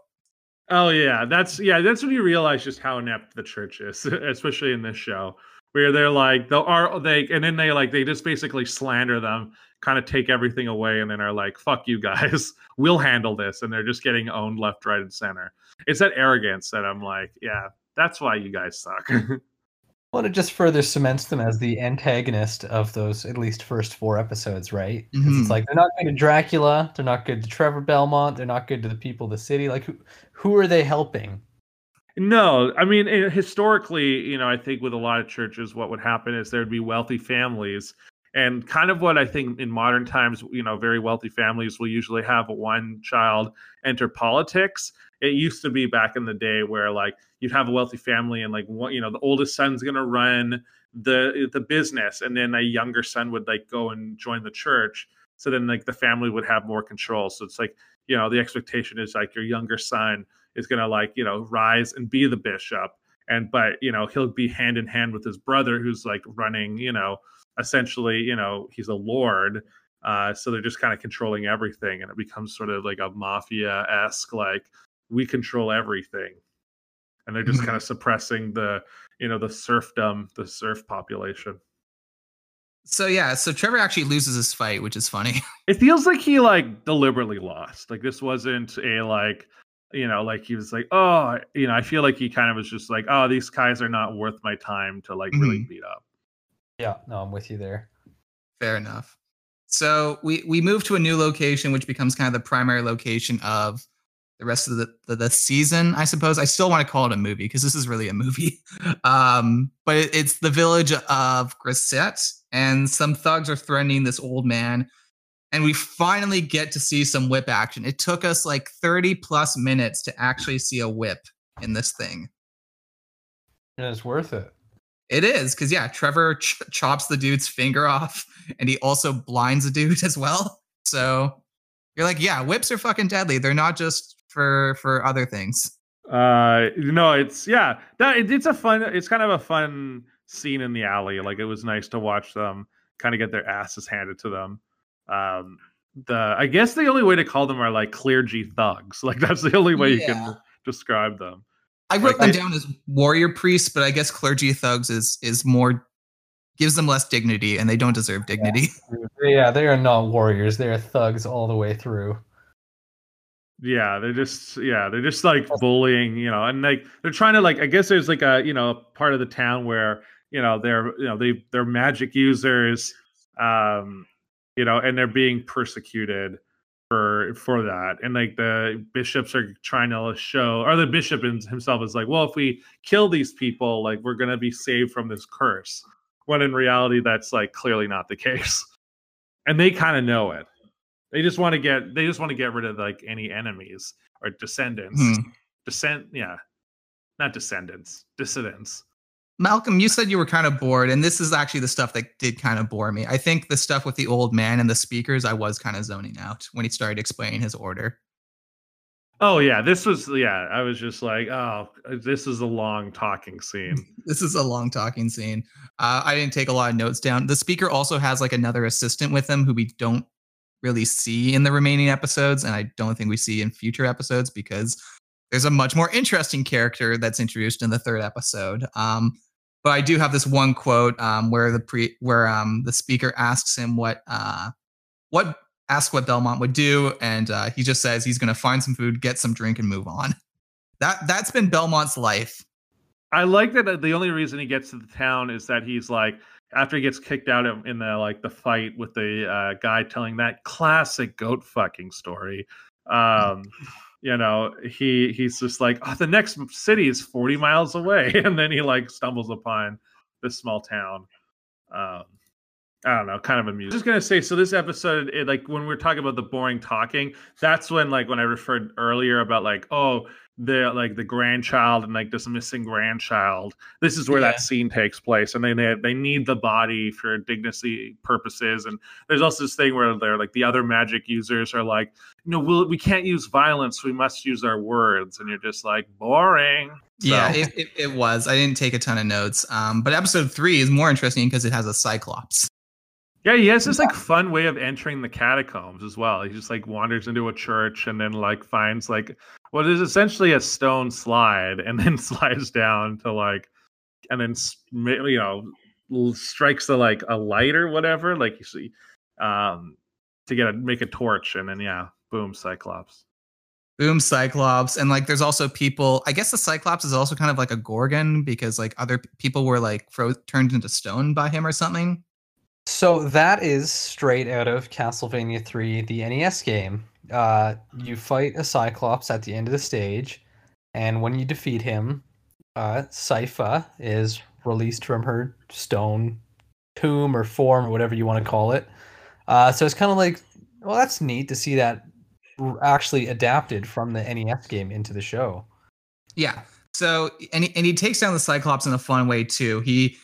Oh yeah, that's yeah, that's when you realize just how inept the church is, especially in this show, where they're like they are they and then they like they just basically slander them, kind of take everything away, and then are like, "Fuck you guys, we'll handle this," and they're just getting owned left, right, and center. It's that arrogance that I'm like, yeah, that's why you guys suck. Well, it just further cements them as the antagonist of those at least first four episodes, right? Mm-hmm. It's like they're not good to Dracula, they're not good to Trevor Belmont, they're not good to the people of the city. Like, who, who are they helping? No, I mean historically, you know, I think with a lot of churches, what would happen is there'd be wealthy families, and kind of what I think in modern times, you know, very wealthy families will usually have one child enter politics. It used to be back in the day where like you'd have a wealthy family and like what you know the oldest son's gonna run the the business and then a younger son would like go and join the church. So then like the family would have more control. So it's like you know the expectation is like your younger son is gonna like you know rise and be the bishop. And but you know he'll be hand in hand with his brother who's like running you know essentially you know he's a lord uh, so they're just kind of controlling everything and it becomes sort of like a mafia-esque like we control everything. And they're just kind of suppressing the you know the serfdom the serf population. So yeah so trevor actually loses his fight which is funny. It feels like he like deliberately lost. Like this wasn't a like you know like he was like oh you know i feel like he kind of was just like oh these guys are not worth my time to like mm-hmm. really beat up. Yeah no i'm with you there. Fair enough. So we we move to a new location which becomes kind of the primary location of the rest of the, the, the season, I suppose. I still want to call it a movie because this is really a movie. Um, but it, it's the village of Gresit, and some thugs are threatening this old man. And we finally get to see some whip action. It took us like 30 plus minutes to actually see a whip in this thing. And it's worth it. It is because yeah, Trevor ch- chops the dude's finger off, and he also blinds a dude as well. So you're like, yeah, whips are fucking deadly. They're not just for for other things. Uh, no, it's yeah, that it, it's a fun. It's kind of a fun scene in the alley. Like it was nice to watch them kind of get their asses handed to them. Um, the I guess the only way to call them are like clergy thugs. Like that's the only way yeah. you can describe them. I wrote like, them down as warrior priests, but I guess clergy thugs is is more gives them less dignity, and they don't deserve dignity. Yeah, yeah they are not warriors; they are thugs all the way through. Yeah, they're just yeah, they're just like bullying, you know, and like they're trying to like I guess there's like a you know part of the town where you know they're you know they they're magic users, um, you know, and they're being persecuted for for that, and like the bishops are trying to show, or the bishop himself is like, well, if we kill these people, like we're gonna be saved from this curse, when in reality that's like clearly not the case, and they kind of know it they just want to get they just want to get rid of like any enemies or descendants. Hmm. Descent, yeah, not descendants, dissidents. Malcolm, you said you were kind of bored, and this is actually the stuff that did kind of bore me. I think the stuff with the old man and the speakers, I was kind of zoning out when he started explaining his order. Oh yeah, this was yeah. I was just like, oh, this is a long talking scene. this is a long talking scene. Uh, I didn't take a lot of notes down. The speaker also has like another assistant with him who we don't really see in the remaining episodes, and I don't think we see in future episodes because there's a much more interesting character that's introduced in the third episode. Um, but I do have this one quote um, where the pre where um, the speaker asks him what uh, what asks what Belmont would do, and uh, he just says he's going to find some food, get some drink, and move on. That that's been Belmont's life. I like that uh, the only reason he gets to the town is that he's like after he gets kicked out in the like the fight with the uh, guy telling that classic goat fucking story. Um, you know, he he's just like, oh, the next city is forty miles away, and then he like stumbles upon this small town. Um, I don't know, kind of amusing. Just gonna say, so this episode, it, like when we are talking about the boring talking, that's when like when I referred earlier about like, oh, the like the grandchild and like this missing grandchild. This is where yeah. that scene takes place, and they they they need the body for dignity purposes. And there's also this thing where they're like the other magic users are like, you know, we'll, we can't use violence, we must use our words, and you're just like boring. So. Yeah, it, it, it, was. I didn't take a ton of notes, um, but episode three is more interesting because it has a cyclops. Yeah, he has this like fun way of entering the catacombs as well. He just like wanders into a church and then like finds like what is essentially a stone slide and then slides down to like and then you know strikes the like a light or whatever like you see um to get a make a torch and then yeah boom cyclops. Boom cyclops. And like there's also people i guess the cyclops is also kind of like a gorgon because like other people were like froze turned into stone by him or something so that is straight out of Castlevania 3, the NES game. Uh, you fight a Cyclops at the end of the stage, and when you defeat him, uh, Sypha is released from her stone tomb or form or whatever you want to call it. Uh, so it's kind of like, well, that's neat to see that actually adapted from the NES game into the show. Yeah. So and he, and he takes down the Cyclops in a fun way too. He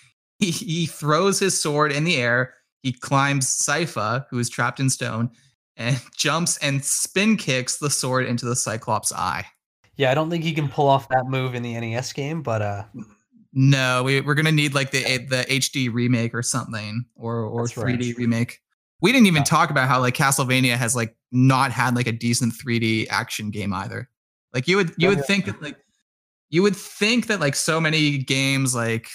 he, he throws his sword in the air. He climbs Sypha, who is trapped in stone, and jumps and spin kicks the sword into the Cyclops' eye. Yeah, I don't think he can pull off that move in the NES game, but uh no, we, we're gonna need like the the HD remake or something, or or 3D right. remake. We didn't even talk about how like Castlevania has like not had like a decent 3D action game either. Like you would you would think that like you would think that like so many games like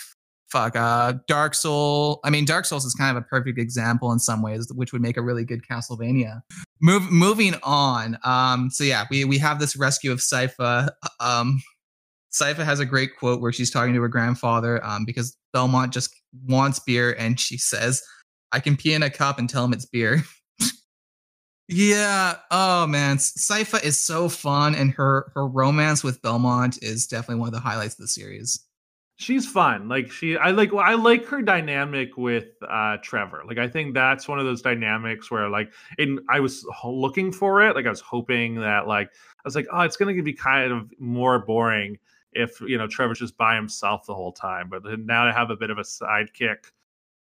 fuck uh dark soul i mean dark souls is kind of a perfect example in some ways which would make a really good castlevania. Move, moving on um so yeah we we have this rescue of sypha um sypha has a great quote where she's talking to her grandfather um because belmont just wants beer and she says i can pee in a cup and tell him it's beer. Yeah oh man sypha is so fun and her her romance with belmont is definitely one of the highlights of the series she's fun. Like she, I like, I like her dynamic with uh Trevor. Like I think that's one of those dynamics where like, in I was looking for it. Like I was hoping that like I was like, oh, it's gonna be kind of more boring if you know Trevor's just by himself the whole time. But now to have a bit of a sidekick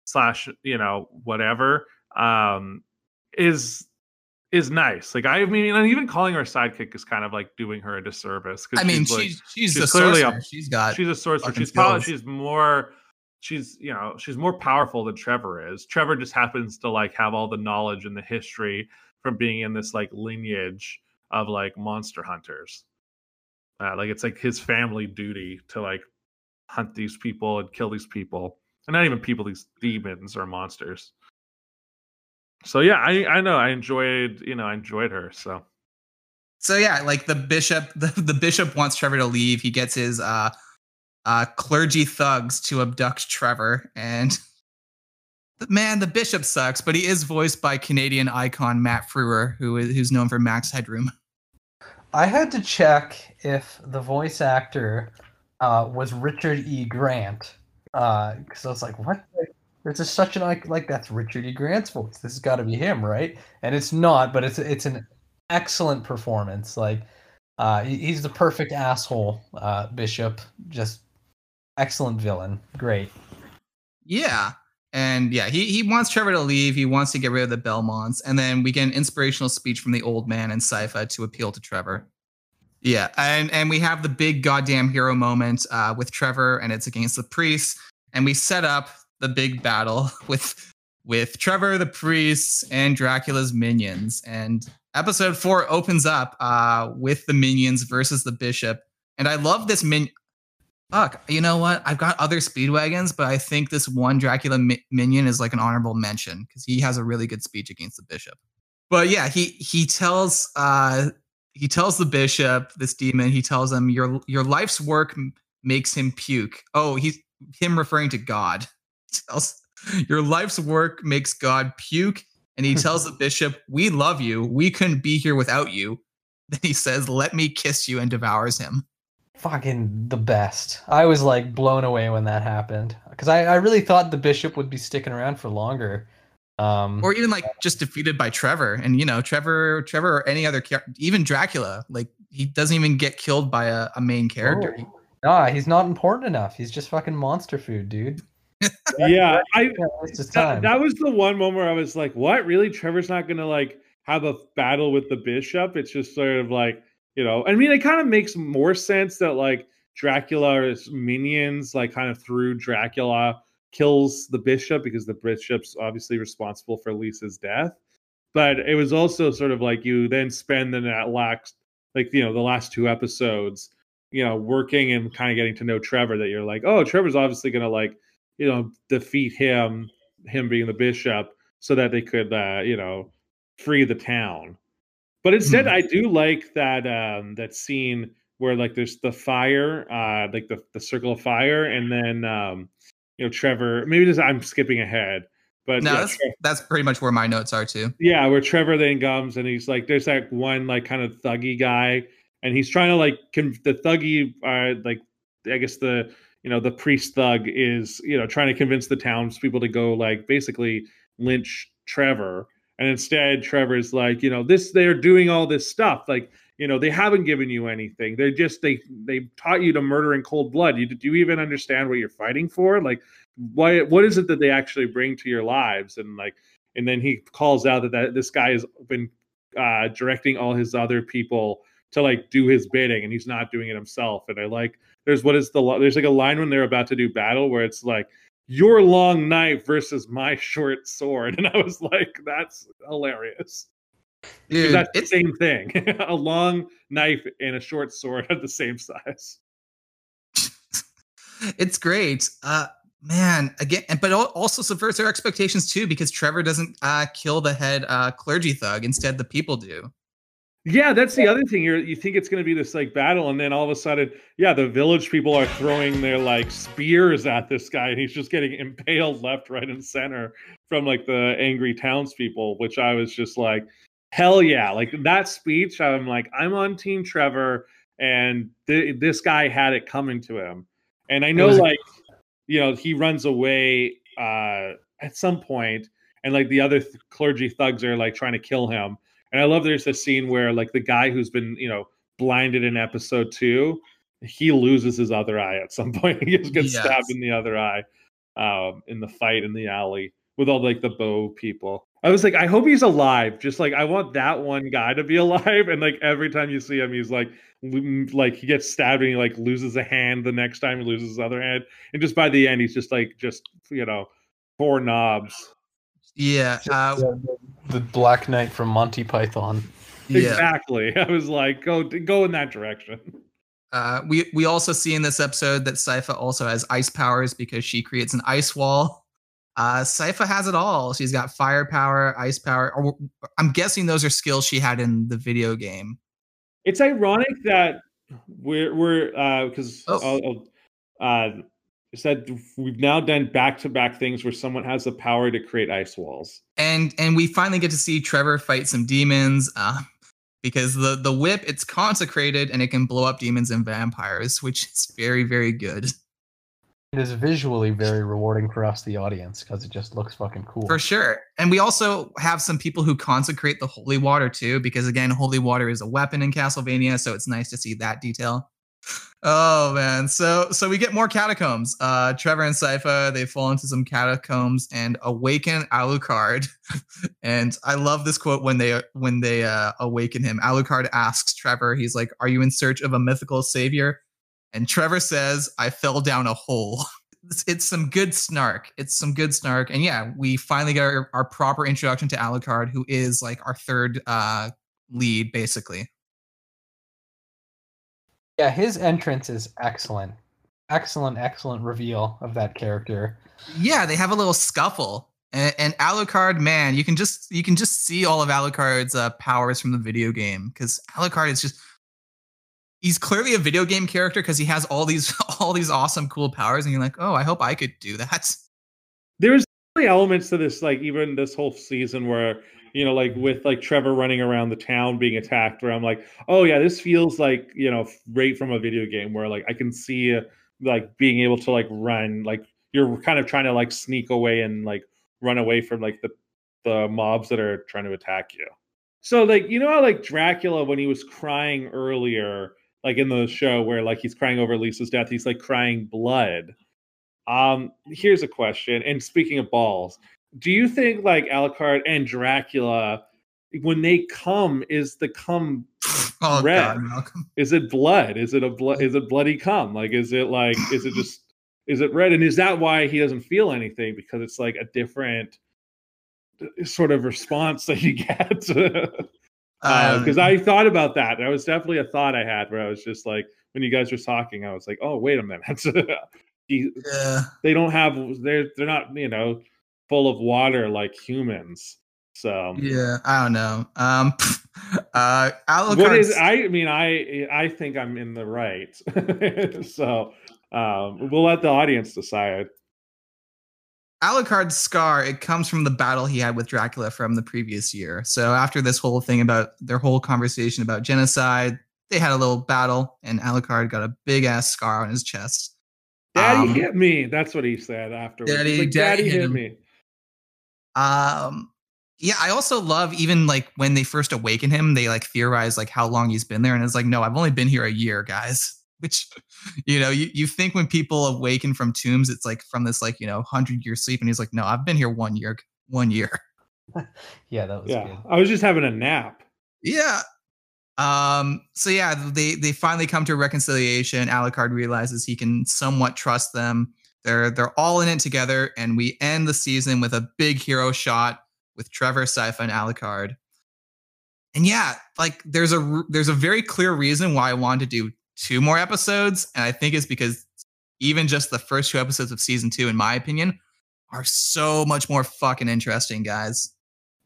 slash you know whatever um is is nice. Like I mean, and even calling her sidekick is kind of like doing her a disservice. Because I mean, she's, like, she's, she's, she's clearly a, she's got she's a sorcerer. She's probably she's more she's you know she's more powerful than Trevor is. Trevor just happens to like have all the knowledge and the history from being in this like lineage of like monster hunters. Uh, like it's like his family duty to like hunt these people and kill these people, and not even people, these demons or monsters so yeah, I I know I enjoyed you know I enjoyed her so. So yeah, like the bishop, the, the bishop wants Trevor to leave. He gets his uh, uh, clergy thugs to abduct Trevor, and man, the bishop sucks, but he is voiced by Canadian icon Matt Frewer, who is who's known for Max Headroom. I had to check if the voice actor uh, was Richard E. Grant because uh, I was like, what? There's just such an like like that's Richard E. Grant's voice. This has got to be him, right? And it's not, but it's it's an excellent performance. Like uh, he's the perfect asshole uh, bishop. Just excellent villain. Great. Yeah. And yeah, he, he wants Trevor to leave. He wants to get rid of the Belmonts. And then we get an inspirational speech from the old man and Sypha to appeal to Trevor. Yeah. And and we have the big goddamn hero moment uh, with Trevor, and it's against the priest. And we set up the big battle with with Trevor the priest and Dracula's minions. And episode four opens up uh, with the minions versus the bishop. And I love this min. Fuck, you know what? I've got other speedwagons, but I think this one Dracula mi- minion is like an honorable mention because he has a really good speech against the bishop. But yeah, he he tells uh he tells the bishop this demon. He tells him your your life's work makes him puke. Oh, he's him referring to God. Tells your life's work makes God puke, and he tells the bishop, "We love you. We couldn't be here without you." Then he says, "Let me kiss you," and devours him fucking the best. I was like blown away when that happened because I, I really thought the bishop would be sticking around for longer. Um, or even like just defeated by Trevor, and you know Trevor, Trevor, or any other character, even Dracula, like he doesn't even get killed by a, a main character. Oh. Nah, he's not important enough. He's just fucking monster food, dude. Yeah, I that, that was the one moment where I was like, "What? Really? Trevor's not gonna like have a battle with the bishop? It's just sort of like." you know i mean it kind of makes more sense that like dracula's minions like kind of through dracula kills the bishop because the bishop's obviously responsible for lisa's death but it was also sort of like you then spend the last like you know the last two episodes you know working and kind of getting to know trevor that you're like oh trevor's obviously gonna like you know defeat him him being the bishop so that they could uh you know free the town but instead, mm. I do like that um, that scene where like there's the fire, uh, like the the circle of fire, and then um, you know Trevor. Maybe this, I'm skipping ahead, but no, yeah, that's, that's pretty much where my notes are too. Yeah, where Trevor then comes and he's like, there's that one like kind of thuggy guy, and he's trying to like conv- the thuggy, uh, like I guess the you know the priest thug is you know trying to convince the townspeople to go like basically lynch Trevor and instead, Trevor's like, you know, this they're doing all this stuff. Like, you know, they haven't given you anything. They're just they they taught you to murder in cold blood. You do you even understand what you're fighting for? Like, why what is it that they actually bring to your lives? And like, and then he calls out that, that this guy has been uh, directing all his other people to like do his bidding, and he's not doing it himself. And I like there's what is the there's like a line when they're about to do battle where it's like your long knife versus my short sword. And I was like, that's hilarious. Dude, that's the same thing. a long knife and a short sword are the same size. it's great. Uh man, again, but also subverts our expectations too, because Trevor doesn't uh, kill the head uh, clergy thug. Instead, the people do. Yeah, that's the other thing. You you think it's going to be this like battle, and then all of a sudden, yeah, the village people are throwing their like spears at this guy, and he's just getting impaled left, right, and center from like the angry townspeople. Which I was just like, hell yeah! Like that speech, I'm like, I'm on Team Trevor, and th- this guy had it coming to him, and I know like, you know, he runs away uh at some point, and like the other th- clergy thugs are like trying to kill him and I love there's a scene where like the guy who's been, you know, blinded in episode two, he loses his other eye at some point. he just gets yes. stabbed in the other eye um, in the fight in the alley with all like the bow people. I was like, I hope he's alive. Just like I want that one guy to be alive. And like every time you see him, he's like, like he gets stabbed and he like loses a hand. The next time he loses his other hand, and just by the end, he's just like, just you know, four knobs. Yeah, uh, the, the Black Knight from Monty Python. Yeah. Exactly. I was like, go go in that direction. Uh, we we also see in this episode that Sypha also has ice powers because she creates an ice wall. Uh, Sypha has it all. She's got fire power, ice power. Or, I'm guessing those are skills she had in the video game. It's ironic that we're we're because uh, oh. uh, said we've now done back-to-back things where someone has the power to create ice walls. And and we finally get to see trevor fight some demons uh, because the the whip it's consecrated and it can blow up demons and vampires which is very very good. It is visually very rewarding for us the audience because it just looks fucking cool. For sure. And we also have some people who consecrate the holy water too because again holy water is a weapon in castlevania so it's nice to see that detail Oh man, so so we get more catacombs. Uh, Trevor and Sypha they fall into some catacombs and awaken Alucard. and I love this quote when they when they uh, awaken him. Alucard asks Trevor, he's like, "Are you in search of a mythical savior?" And Trevor says, "I fell down a hole." It's, it's some good snark. It's some good snark, and yeah, we finally get our, our proper introduction to Alucard, who is like our third uh, lead, basically. Yeah, his entrance is excellent. excellent, excellent reveal of that character. Yeah, they have a little scuffle, and, and Alucard, man, you can just you can just see all of Alucard's uh, powers from the video game because Alucard is just he's clearly a video game character because he has all these all these awesome cool powers, and you're like, oh, I hope I could do that. There's elements to this, like even this whole season where you know, like with like Trevor running around the town being attacked, where I'm like, oh yeah, this feels like you know, right from a video game where like I can see uh, like being able to like run, like you're kind of trying to like sneak away and like run away from like the the mobs that are trying to attack you. So like you know how like Dracula when he was crying earlier, like in the show where like he's crying over Lisa's death, he's like crying blood. Um, here's a question. And speaking of balls, do you think like Alucard and Dracula, when they come, is the come oh, red? God, is it blood? Is it a blood? Is it bloody cum? Like, is it like? Is it just? is it red? And is that why he doesn't feel anything? Because it's like a different uh, sort of response that he gets. Because uh, um, I thought about that. That was definitely a thought I had where I was just like, when you guys were talking, I was like, oh, wait a minute. he, yeah. They don't have, they're, they're not, you know, full of water like humans. So yeah, I don't know. Um, uh, what is? I mean, I I think I'm in the right. so um, we'll let the audience decide. Alucard's scar, it comes from the battle he had with Dracula from the previous year. So after this whole thing about their whole conversation about genocide, they had a little battle, and Alucard got a big ass scar on his chest. Daddy um, hit me. That's what he said afterwards. Daddy, like, Daddy, Daddy hit, hit me. Um, yeah, I also love even like when they first awaken him, they like theorize like how long he's been there, and it's like, no, I've only been here a year, guys. Which, you know, you, you think when people awaken from tombs, it's like from this like, you know, hundred year sleep. And he's like, no, I've been here one year, one year. yeah, that was yeah. Good. I was just having a nap. Yeah. Um, so yeah, they they finally come to a reconciliation. Alucard realizes he can somewhat trust them. They're they're all in it together, and we end the season with a big hero shot with Trevor, Sypha, and Alucard. And yeah, like there's a there's a very clear reason why I wanted to do two more episodes. And I think it's because even just the first two episodes of season two, in my opinion, are so much more fucking interesting, guys.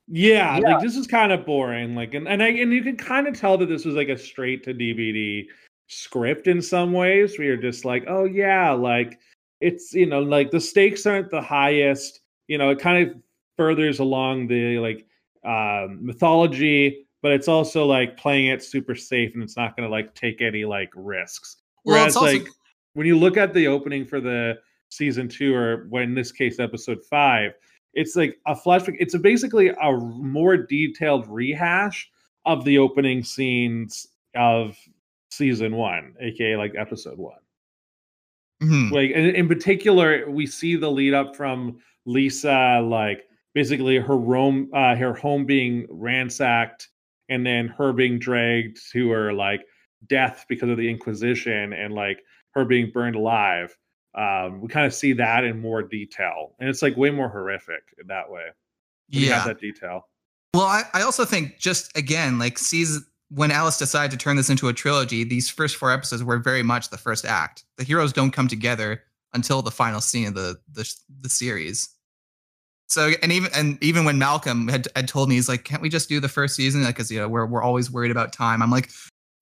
Yeah, yeah. like this is kind of boring. Like, and and, I, and you can kind of tell that this was like a straight to DVD script in some ways, where you're just like, oh yeah, like it's you know like the stakes aren't the highest. You know, it kind of furthers along the like uh, mythology but it's also like playing it super safe and it's not going to like take any like risks. Whereas well, also- like when you look at the opening for the season two or when in this case episode five, it's like a flashback. It's a basically a more detailed rehash of the opening scenes of season one, aka like episode one. Mm-hmm. Like in, in particular, we see the lead up from Lisa, like basically her home, uh, her home being ransacked and then her being dragged to her like death because of the Inquisition and like her being burned alive. Um, we kind of see that in more detail, and it's like way more horrific in that way. Yeah, that detail. Well, I, I also think just again, like sees when Ellis decided to turn this into a trilogy, these first four episodes were very much the first act. The heroes don't come together until the final scene of the the, the series. So and even and even when Malcolm had, had told me he's like, can't we just do the first season? Like, cause you know we're we're always worried about time. I'm like,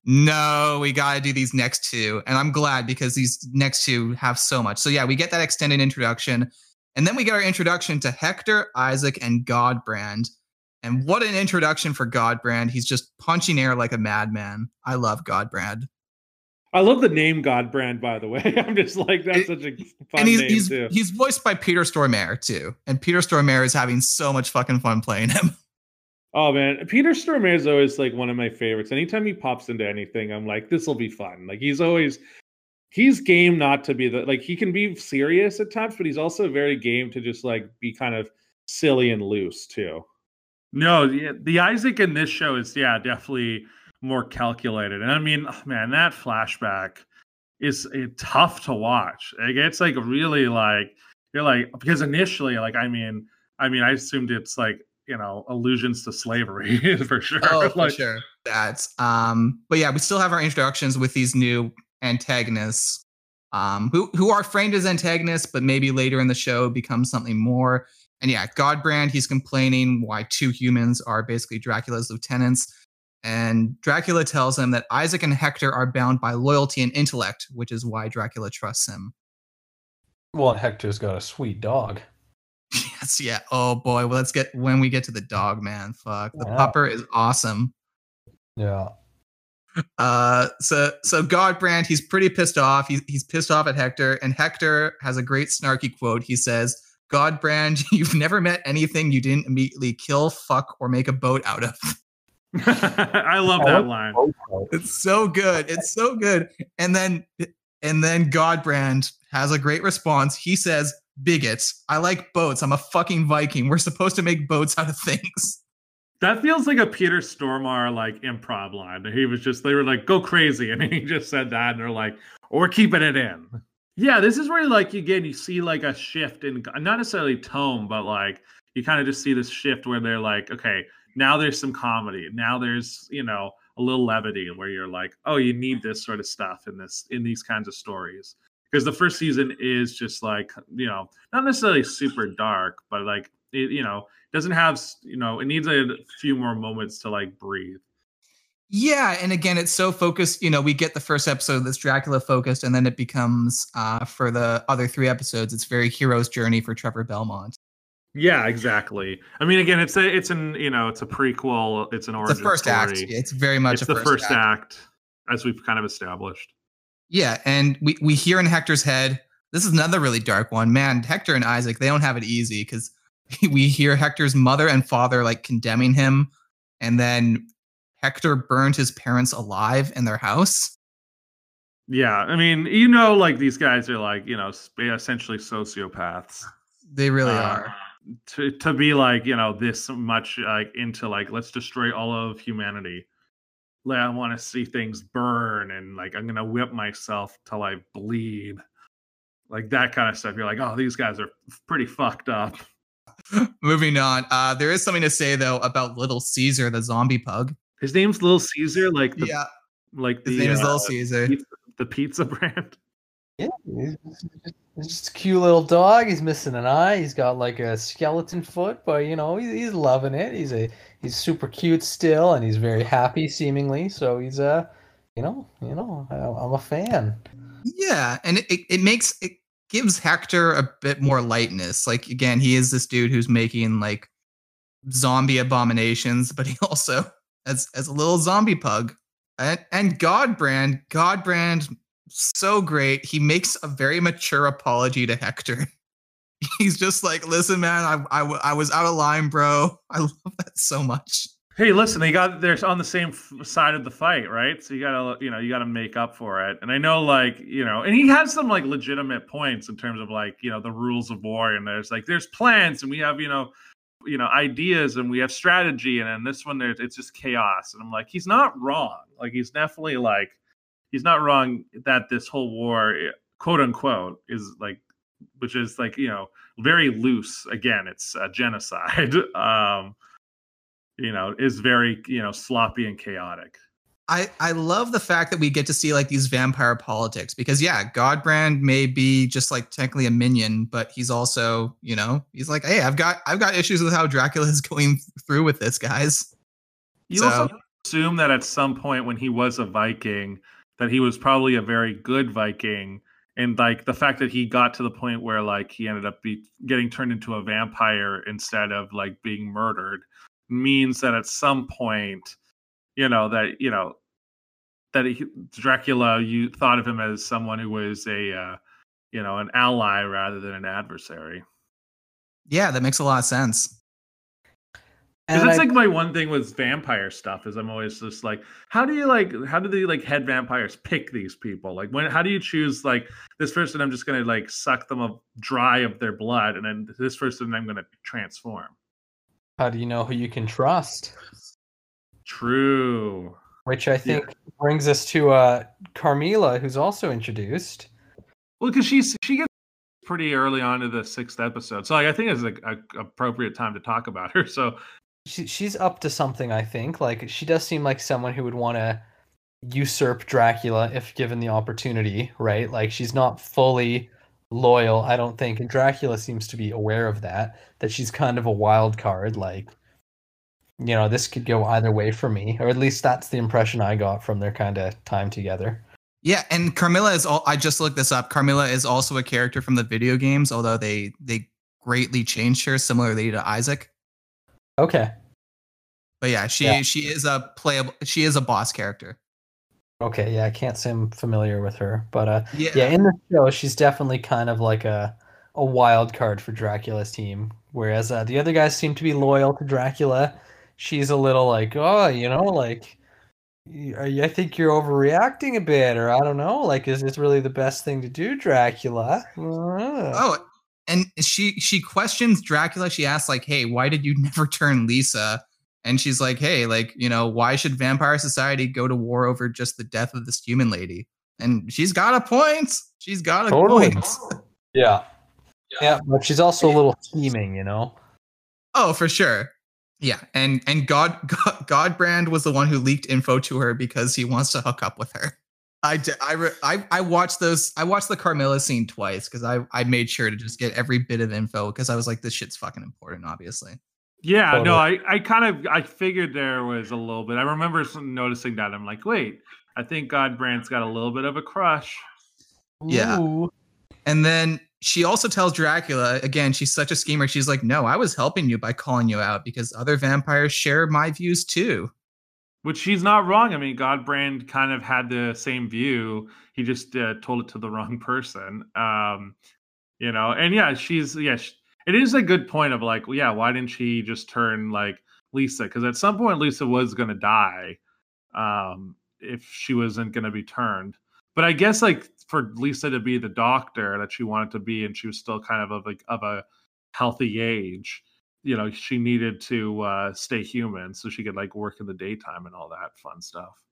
no, we got to do these next two, and I'm glad because these next two have so much. So yeah, we get that extended introduction, and then we get our introduction to Hector, Isaac, and Godbrand. And what an introduction for Godbrand! He's just punching air like a madman. I love Godbrand. I love the name Godbrand, by the way. I'm just like that's such a fun and he's, name he's, too. He's voiced by Peter Stormare too, and Peter Stormare is having so much fucking fun playing him. Oh man, Peter Stormare is always like one of my favorites. Anytime he pops into anything, I'm like, this will be fun. Like he's always he's game not to be the like he can be serious at times, but he's also very game to just like be kind of silly and loose too. No, the, the Isaac in this show is yeah definitely more calculated. And I mean, oh, man, that flashback is it, eh, tough to watch. Like, it's like really like you're like because initially, like I mean, I mean, I assumed it's like you know allusions to slavery for sure. Oh, for sure. That's um, but yeah, we still have our introductions with these new antagonists. um, who who are framed as antagonists, but maybe later in the show become something more. And yeah, Godbrand, he's complaining why two humans are basically Dracula's lieutenants. And Dracula tells him that Isaac and Hector are bound by loyalty and intellect, which is why Dracula trusts him. Well, Hector's got a sweet dog. Yes, yeah. Oh boy. Well, let's get when we get to the dog, man. Fuck. The yeah. pupper is awesome. Yeah. Uh, so so Godbrand, he's pretty pissed off. He's he's pissed off at Hector, and Hector has a great snarky quote. He says, "Godbrand, you've never met anything you didn't immediately kill, fuck, or make a boat out of." I love that line. It's so good. It's so good. And then and then Godbrand has a great response. He says, "Bigots, I like boats. I'm a fucking Viking. We're supposed to make boats out of things." That feels like a Peter Stormare like improv line. He was just they were like go crazy, and he just said that, and they're like, "We're keeping it in." Yeah, this is where like again you see like a shift in not necessarily tone, but like you kind of just see this shift where they're like, okay, now there's some comedy, now there's you know a little levity, where you're like, oh, you need this sort of stuff in this in these kinds of stories. Because the first season is just like you know not necessarily super dark, but like it, you know doesn't have you know it needs a few more moments to like breathe yeah and again it's so focused you know we get the first episode that's dracula focused and then it becomes uh for the other three episodes it's very hero's journey for trevor belmont. Yeah exactly. I mean again it's a it's an you know it's a prequel it's an origin it's the first story. act it's very much it's the first, first act. act as we've kind of established. Yeah and we we hear in hector's head this is another really dark one. Man hector and isaac they don't have it easy because we hear Hector's mother and father like condemning him, and then Hector burned his parents alive in their house. Yeah, I mean, you know, like these guys are like you know essentially sociopaths. They really uh, are. To to be like you know this much like into like let's destroy all of humanity. Like, I want to see things burn and like I'm gonna whip myself till I bleed. Like that kind of stuff. You're like, oh, these guys are pretty fucked up. Moving on. Uh, there is something to say though about Little Caesar, the zombie pug. His name's Little Caesar, like the, yeah, like the, his name uh, is Little Caesar, pizza, the pizza brand. Yeah, he's just a cute little dog. He's missing an eye. He's got like a skeleton foot, but you know he's, he's loving it. He's a he's super cute still, and he's very happy seemingly. So he's a, uh, you know, you know, I'm a fan. Yeah, and it, it makes it gives Hector a bit more lightness. Like again, he is this dude who's making like zombie abominations, but he also as as a little zombie pug. And and Godbrand, Godbrand, so great. He makes a very mature apology to Hector. He's just like, listen, man, I, I, I was out of line, bro. I love that so much. Hey, listen, they got they're on the same side of the fight, right? So you gotta, you know, you gotta make up for it. And I know, like, you know, and he has some like legitimate points in terms of like, you know, the rules of war. And there's like, there's plans, and we have, you know, you know, ideas, and we have strategy. And in this one, there's it's just chaos. And I'm like, he's not wrong. Like, he's definitely like, he's not wrong that this whole war, eh, quote unquote, is like, which is like, you know, very loose. Again, it's a genocide. um you know, is very, you know, sloppy and chaotic. I, I love the fact that we get to see like these vampire politics because yeah, Godbrand may be just like technically a minion, but he's also, you know, he's like, hey, I've got I've got issues with how Dracula is going through with this, guys. You so, also assume that at some point when he was a Viking, that he was probably a very good Viking. And like the fact that he got to the point where like he ended up be getting turned into a vampire instead of like being murdered means that at some point, you know, that, you know, that he, Dracula, you thought of him as someone who was a, uh, you know, an ally rather than an adversary. Yeah, that makes a lot of sense. Because that's I, like my one thing with vampire stuff is I'm always just like, how do you like, how do the like head vampires pick these people? Like, when, how do you choose like this person? I'm just gonna like suck them up dry of their blood, and then this person I'm gonna transform. How do you know who you can trust? True. Which I think yeah. brings us to uh, Carmilla, who's also introduced. Well, because she's she gets pretty early on to the sixth episode, so like, I think it's a, a, appropriate time to talk about her. So she, she's up to something. I think like she does seem like someone who would want to usurp Dracula if given the opportunity, right? Like she's not fully loyal, I don't think, and Dracula seems to be aware of that. That she's kind of a wild card, like you know, this could go either way for me, or at least that's the impression I got from their kind of time together. Yeah, and Carmilla is all. I just looked this up. Carmilla is also a character from the video games, although they they greatly changed her, similarly to Isaac. Okay. But yeah, she yeah. she is a playable. She is a boss character. Okay, yeah, I can't say I'm familiar with her, but uh, yeah. yeah, in the show, she's definitely kind of like a a wild card for Dracula's team, whereas uh, the other guys seem to be loyal to Dracula. She's a little like, oh, you know, like uh, I think you're overreacting a bit, or I don't know. Like, is this really the best thing to do, Dracula? Uh-huh. Oh, and she she questions Dracula. She asks like, "Hey, why did you never turn Lisa?" And she's like, "Hey, like, you know, why should vampire society go to war over just the death of this human lady?" And she's got a point. She's got a totally. point. Yeah. yeah, yeah, but she's also a little scheming, you know. Oh, for sure. Yeah, and and God, God Godbrand was the one who leaked info to her because he wants to hook up with her. I did, I, I I watched those. I watched the Carmilla scene twice because I I made sure to just get every bit of info because I was like, this shit's fucking important, obviously. Yeah, totally. no, I I kind of I figured there was a little bit. I remember noticing that. I'm like, wait, I think Godbrand's got a little bit of a crush. Yeah, and then she also tells Dracula, again, she's such a schemer. She's like, no, I was helping you by calling you out because other vampires share my views too. Which she's not wrong. I mean, Godbrand kind of had the same view. He just uh, told it to the wrong person. Um, you know, and yeah, she's, yeah, she, it is a good point of like, yeah, why didn't she just turn like Lisa? Because at some point, Lisa was going to die um, if she wasn't going to be turned. But I guess like for Lisa to be the doctor that she wanted to be, and she was still kind of of like of a healthy age, you know, she needed to uh, stay human so she could like work in the daytime and all that fun stuff.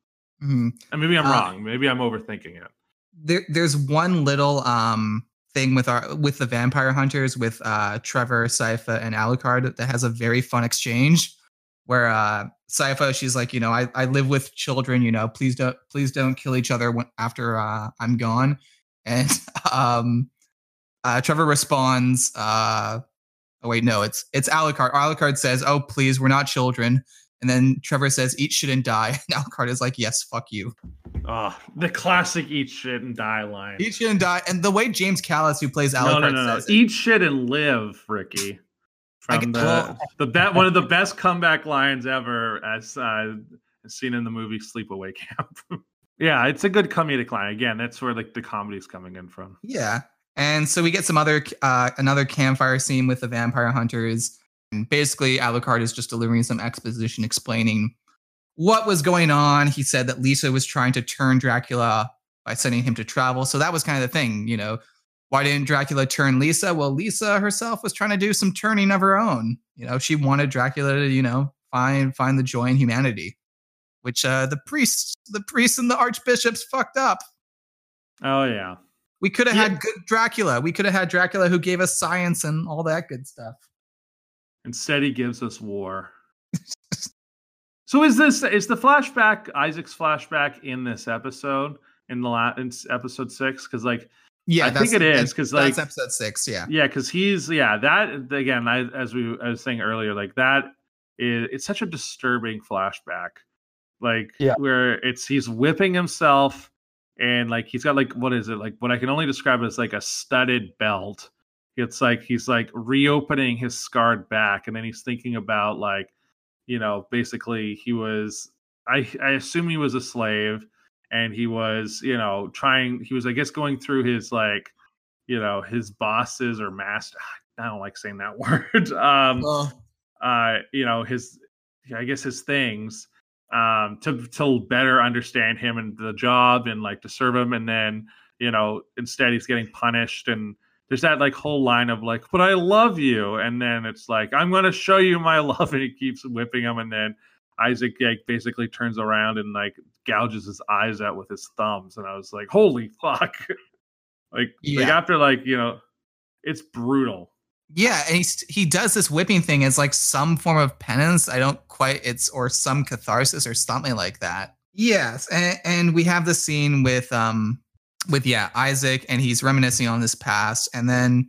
Mm-hmm. And maybe I'm uh, wrong. Maybe I'm overthinking it. There, there's one little um thing with our with the vampire hunters with uh Trevor, Sypha, and Alucard that has a very fun exchange where uh she's like, you know, I, I live with children, you know, please don't please don't kill each other when, after uh, I'm gone. And um, uh, Trevor responds, uh, oh wait, no, it's it's Alucard. Alucard says, oh please, we're not children. And then Trevor says, eat shit and die. And Alucard is like, yes, fuck you. Oh, the classic eat shit and die line. Eat shit and die. And the way James Callis, who plays Alucard, no, no, no, no. eat shit and live, Ricky from the the bet one of the best comeback lines ever as uh, seen in the movie Sleepaway Camp. yeah, it's a good comedic line. Again, that's where like the comedy's coming in from. Yeah, and so we get some other uh, another campfire scene with the vampire hunters. And basically, Alucard is just delivering some exposition explaining what was going on. He said that Lisa was trying to turn Dracula by sending him to travel. So that was kind of the thing, you know. Why didn't Dracula turn Lisa? Well, Lisa herself was trying to do some turning of her own. You know, she wanted Dracula to, you know, find find the joy in humanity, which uh, the priests, the priests and the archbishops fucked up. Oh yeah, we could have yeah. had good Dracula. We could have had Dracula who gave us science and all that good stuff. Instead, he gives us war. so is this is the flashback Isaac's flashback in this episode in the last in episode six? Because like yeah, I think it is because like that's episode six. Yeah, yeah, because he's yeah that again. I, as we I was saying earlier, like that is it's such a disturbing flashback. Like yeah. where it's he's whipping himself and like he's got like what is it like what I can only describe as like a studded belt. It's like he's like reopening his scarred back, and then he's thinking about like you know basically he was I I assume he was a slave and he was you know trying he was i guess going through his like you know his bosses or master i don't like saying that word um uh. you know his i guess his things um to to better understand him and the job and like to serve him and then you know instead he's getting punished and there's that like whole line of like but i love you and then it's like i'm going to show you my love and he keeps whipping him and then Isaac like, basically turns around and like gouges his eyes out with his thumbs, and I was like, "Holy fuck!" like, yeah. like after like you know, it's brutal. Yeah, and he he does this whipping thing as like some form of penance. I don't quite it's or some catharsis or something like that. Yes, and, and we have the scene with um with yeah Isaac, and he's reminiscing on his past, and then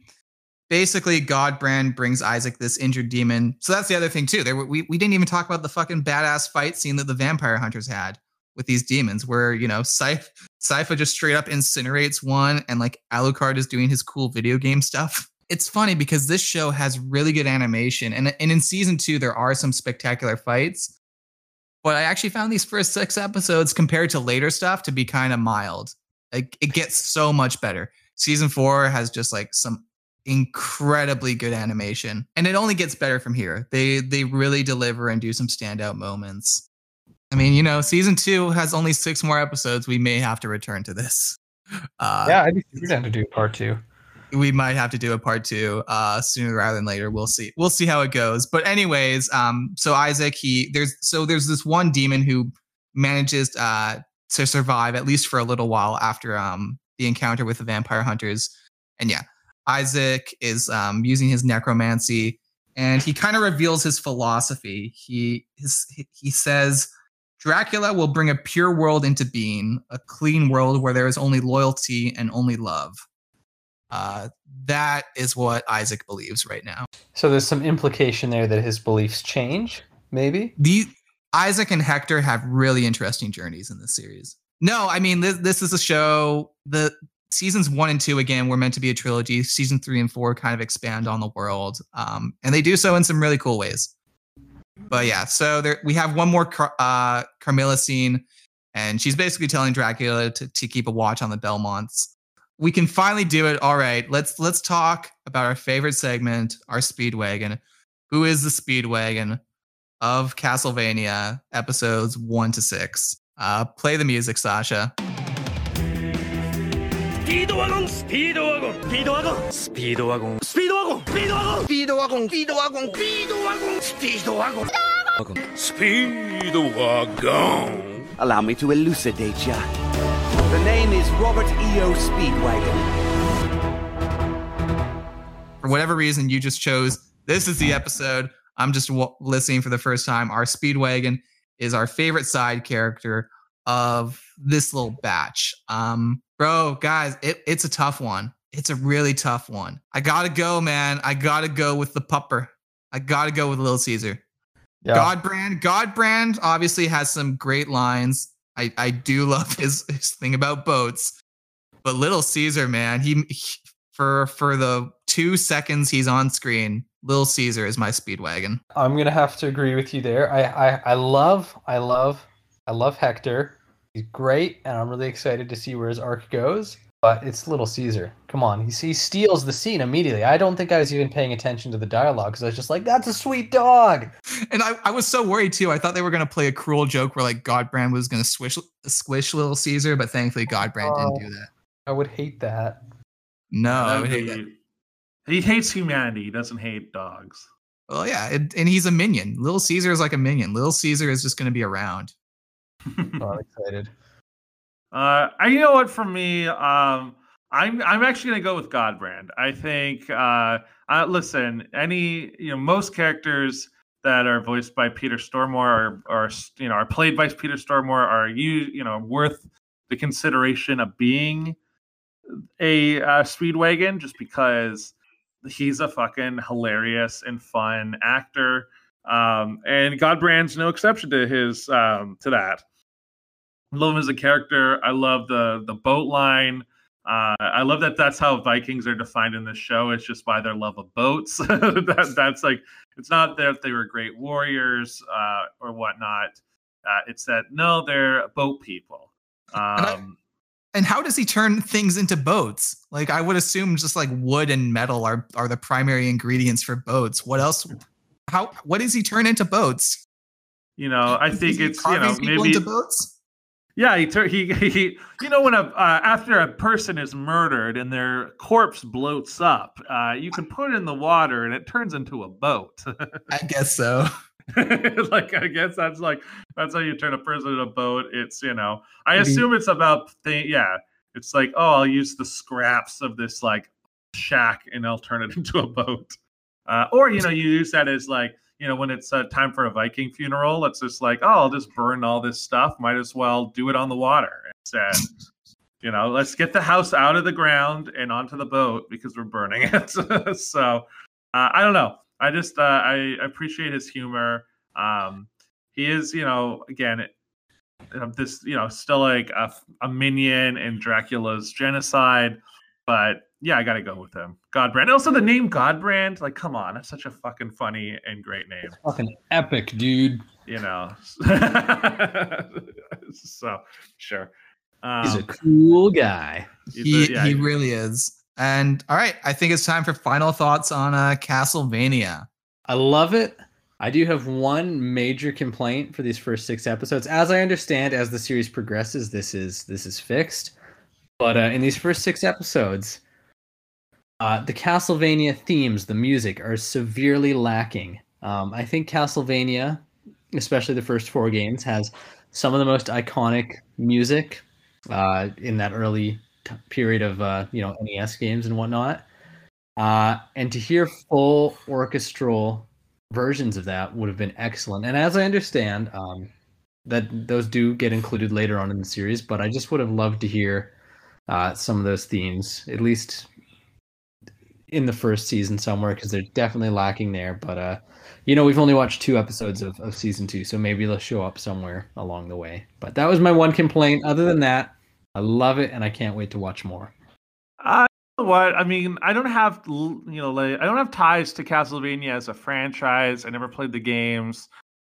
basically Godbrand brings Isaac this injured demon. So that's the other thing too. There we we didn't even talk about the fucking badass fight scene that the vampire hunters had with these demons, where you know Sypha, Sypha just straight up incinerates one, and like Alucard is doing his cool video game stuff. It's funny because this show has really good animation, and and in season two there are some spectacular fights. But I actually found these first six episodes compared to later stuff to be kind of mild. Like it gets so much better. Season four has just like some incredibly good animation. And it only gets better from here. They they really deliver and do some standout moments. I mean you know season two has only six more episodes. We may have to return to this. Uh, yeah i'd be down to do part two. we might have to do a part two uh sooner rather than later. We'll see. We'll see how it goes. But anyways um so isaac he there's so there's this one demon who manages uh to survive at least for a little while after um the encounter with the vampire hunters. And yeah Isaac is um, using his necromancy, and he kind of reveals his philosophy. He his, he says Dracula will bring a pure world into being, a clean world where there is only loyalty and only love. Uh, that is what Isaac believes right now. So there's some implication there that his beliefs change, maybe. The Isaac and Hector have really interesting journeys in this series. No, I mean this, this is a show. the seasons one and two again were meant to be a trilogy. Season three and four kind of expand on the world, um, and they do so in some really cool ways. But yeah, so there we have one more Car- uh, Carmilla scene, and she's basically telling Dracula to, to keep a watch on the Belmonts. We can finally do it. All right, let's let's talk about our favorite segment, our Speedwagon. Who is the Speedwagon of Castlevania episodes one to six? Uh, play the music, Sasha. ピードワゴンスピードワゴンスピードワゴンスピードワゴンスピードワゴンスピードワゴンスピードワゴンスピードワゴンスピードワゴンスピードワゴンスピードワゴン Allow me to elucidate ya. The name is Robert E.O. Speedwagon. For whatever reason, you just chose this is the episode. I'm just w- listening for the first time. Our Speedwagon is our favorite side character of this little batch. Um, bro, guys, it, it's a tough one. It's a really tough one. I gotta go, man. I gotta go with the pupper. I gotta go with Little Caesar. Yeah. Godbrand. God brand obviously has some great lines. I, I do love his, his thing about boats. But Little Caesar, man, he, he for for the two seconds he's on screen, Little Caesar is my speedwagon. I'm gonna have to agree with you there. I I, I love I love I love Hector. He's great, and I'm really excited to see where his arc goes. But it's Little Caesar. Come on, he, he steals the scene immediately. I don't think I was even paying attention to the dialogue because I was just like, "That's a sweet dog." And I, I was so worried too. I thought they were gonna play a cruel joke where like Godbrand was gonna squish squish Little Caesar, but thankfully Godbrand uh, didn't do that. I would hate that. No, I would hate that. He hates humanity. He doesn't hate dogs. Well, yeah, it, and he's a minion. Little Caesar is like a minion. Little Caesar is just going to be around. Oh, I'm excited. Uh, I, you know what? For me, um, I'm I'm actually gonna go with Godbrand. I think. Uh, uh, listen, any you know most characters that are voiced by Peter Stormare are, are you know are played by Peter Stormare are you you know worth the consideration of being a uh, Speedwagon just because he's a fucking hilarious and fun actor. Um, and Godbrand's no exception to his um, to that. Love him as a character. I love the the boat line. Uh, I love that that's how Vikings are defined in this show. It's just by their love of boats. that, that's like it's not that they were great warriors uh, or whatnot. Uh, it's that no, they're boat people. Um, and, I, um, and, how does he turn things into boats? Like I would assume, just like wood and metal are are the primary ingredients for boats. What else? How what does he turn into boats? You know, I think it's you know maybe into boats. Yeah, he, he he you know when a uh, after a person is murdered and their corpse bloats up, uh, you can put it in the water and it turns into a boat. I guess so. like I guess that's like that's how you turn a person into a boat. It's you know I assume it's about thing. Yeah, it's like oh I'll use the scraps of this like shack and I'll turn it into a boat. Uh, or you know you use that as like you know, when it's uh, time for a Viking funeral, it's just like, oh, I'll just burn all this stuff. Might as well do it on the water instead. you know, let's get the house out of the ground and onto the boat because we're burning it. so uh, I don't know. I just uh, I appreciate his humor. Um, he is, you know, again, this, you know, still like a, a minion in Dracula's genocide, but yeah, I got to go with him. Godbrand. Also, the name Godbrand, like, come on, that's such a fucking funny and great name. Fucking epic, dude. You know. so, sure. Um, he's a um, cool guy. He, a, yeah, he really is. And all right, I think it's time for final thoughts on uh, Castlevania. I love it. I do have one major complaint for these first six episodes. As I understand, as the series progresses, this is this is fixed. But uh, in these first six episodes, uh, the Castlevania themes, the music, are severely lacking. Um, I think Castlevania, especially the first four games, has some of the most iconic music uh, in that early t- period of uh, you know NES games and whatnot. Uh, and to hear full orchestral versions of that would have been excellent. And as I understand, um, that those do get included later on in the series, but I just would have loved to hear uh, some of those themes, at least in the first season somewhere, because they're definitely lacking there. But uh, you know, we've only watched two episodes of, of season two, so maybe they'll show up somewhere along the way. But that was my one complaint. Other than that, I love it, and I can't wait to watch more. Uh, what I mean, I don't have you know, like, I don't have ties to Castlevania as a franchise. I never played the games.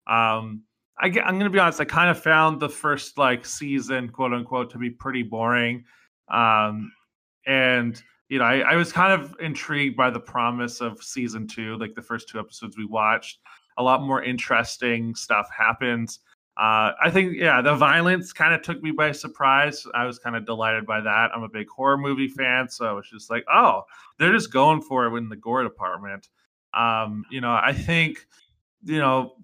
Um, I am gonna be honest. I kind of found the first like season, quote unquote, to be pretty boring. Um, and you know, I, I was kind of intrigued by the promise of season two, like the first two episodes we watched. A lot more interesting stuff happens. Uh, I think, yeah, the violence kind of took me by surprise. I was kind of delighted by that. I'm a big horror movie fan, so I was just like, oh, they're just going for it in the gore department. Um, you know, I think, you know,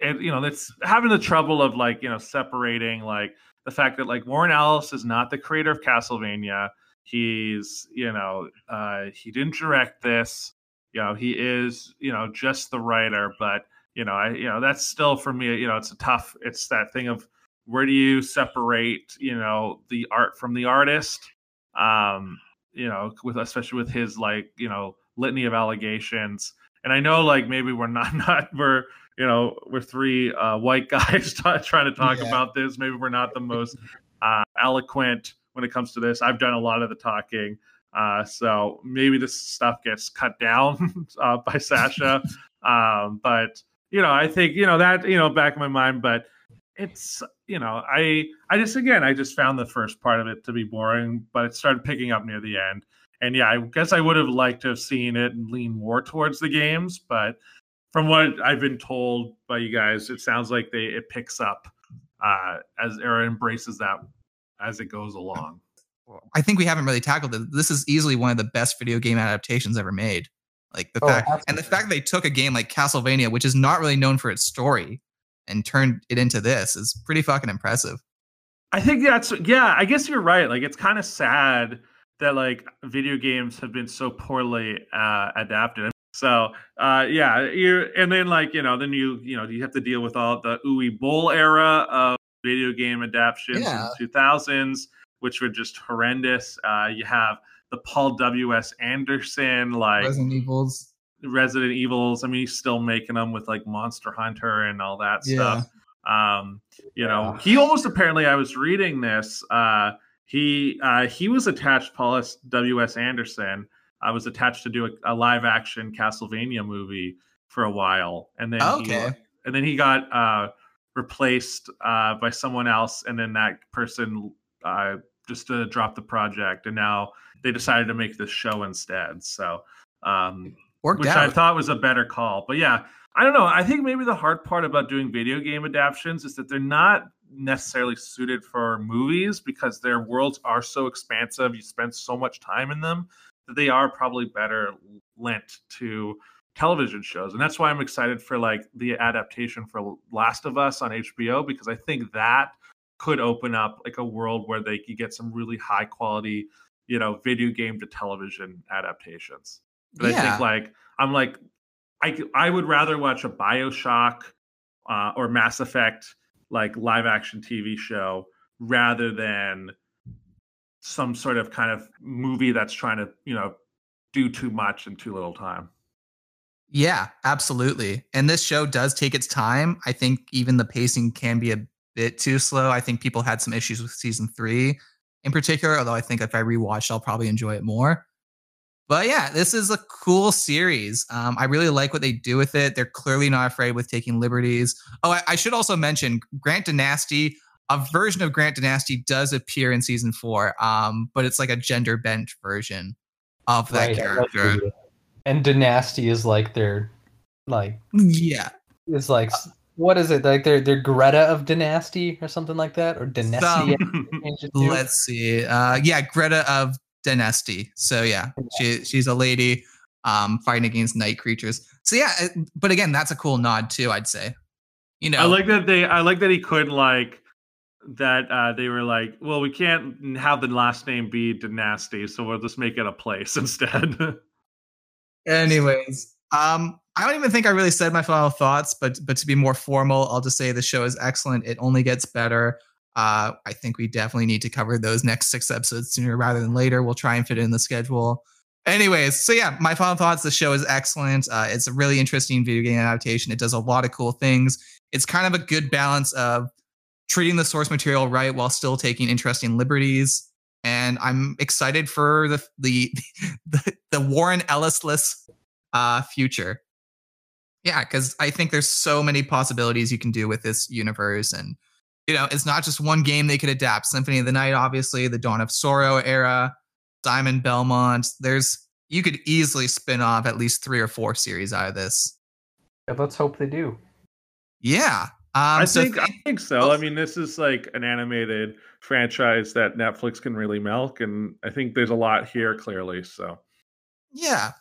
and you know, it's having the trouble of like, you know, separating like the fact that like Warren Ellis is not the creator of Castlevania. He's, you know, uh, he didn't direct this. You know, he is, you know, just the writer, but you know, I you know that's still for me. You know, it's a tough. It's that thing of where do you separate you know the art from the artist? Um, you know, with especially with his like you know litany of allegations. And I know like maybe we're not not we're you know we're three uh, white guys t- trying to talk yeah. about this. Maybe we're not the most uh, eloquent when it comes to this. I've done a lot of the talking. Uh, so maybe this stuff gets cut down uh, by Sasha. um, but you know, I think you know that you know back in my mind, but it's you know, I I just again I just found the first part of it to be boring, but it started picking up near the end. And yeah, I guess I would have liked to have seen it and lean more towards the games, but from what I've been told by you guys, it sounds like they it picks up uh as or embraces that as it goes along. I think we haven't really tackled it. This is easily one of the best video game adaptations ever made. Like the oh, fact absolutely. and the fact they took a game like Castlevania, which is not really known for its story, and turned it into this is pretty fucking impressive. I think that's yeah, I guess you're right. Like it's kind of sad that like video games have been so poorly uh, adapted. So uh, yeah, you and then like you know then you you know you have to deal with all the Uwe Boll era of video game adaptations yeah. in 2000s, which were just horrendous. Uh, you have the Paul W S Anderson like Resident Evils. Resident Evils. I mean, he's still making them with like Monster Hunter and all that yeah. stuff. Um, you know, he almost apparently I was reading this. Uh, he uh, he was attached. Paul W S Anderson. I was attached to do a, a, live action Castlevania movie for a while, and then okay. he, and then he got uh, replaced uh, by someone else, and then that person uh, just uh, dropped the project, and now they decided to make this show instead. So, um, Worked which out. I thought was a better call. But yeah, I don't know. I think maybe the hard part about doing video game adaptations is that they're not necessarily suited for movies because their worlds are so expansive. You spend so much time in them that they are probably better lent to television shows. And that's why I'm excited for like the adaptation for Last of Us on HBO because I think that could open up like a world where they could get some really high quality you know, video game to television adaptations. But yeah. I think like I'm like I I would rather watch a Bioshock uh, or Mass Effect like live action TV show rather than some sort of kind of movie that's trying to you know do too much in too little time. Yeah, absolutely. And this show does take its time. I think even the pacing can be a bit too slow. I think people had some issues with season three in particular, although I think if I rewatch, I'll probably enjoy it more. But yeah, this is a cool series. Um, I really like what they do with it. They're clearly not afraid with taking liberties. Oh, I, I should also mention Grant Danasty. A version of Grant Danasty does appear in season four, um, but it's like a gender bent version of that right, character. And Danasty is like their, like yeah, is like what is it like? They're they're Greta of Danasty or something like that, or Danasty. let's see. Uh, yeah, Greta of Danasty. So yeah, she she's a lady um, fighting against night creatures. So yeah, but again, that's a cool nod too. I'd say. You know, I like that they. I like that he could like that. uh They were like, well, we can't have the last name be Danasty, so we'll just make it a place instead. Anyways, um, I don't even think I really said my final thoughts, but but to be more formal, I'll just say the show is excellent. It only gets better. Uh, I think we definitely need to cover those next six episodes sooner rather than later. We'll try and fit it in the schedule. Anyways, so yeah, my final thoughts the show is excellent. Uh, it's a really interesting video game adaptation. It does a lot of cool things. It's kind of a good balance of treating the source material right while still taking interesting liberties. And I'm excited for the the the, the Warren Ellis-less uh, future. Yeah, because I think there's so many possibilities you can do with this universe and you know, it's not just one game they could adapt. Symphony of the Night, obviously, the Dawn of Sorrow era, Diamond Belmont. There's you could easily spin off at least three or four series out of this. Yeah, let's hope they do. Yeah. Um, I so think th- I think so. I mean, this is like an animated franchise that Netflix can really milk, and I think there's a lot here clearly. So, yeah.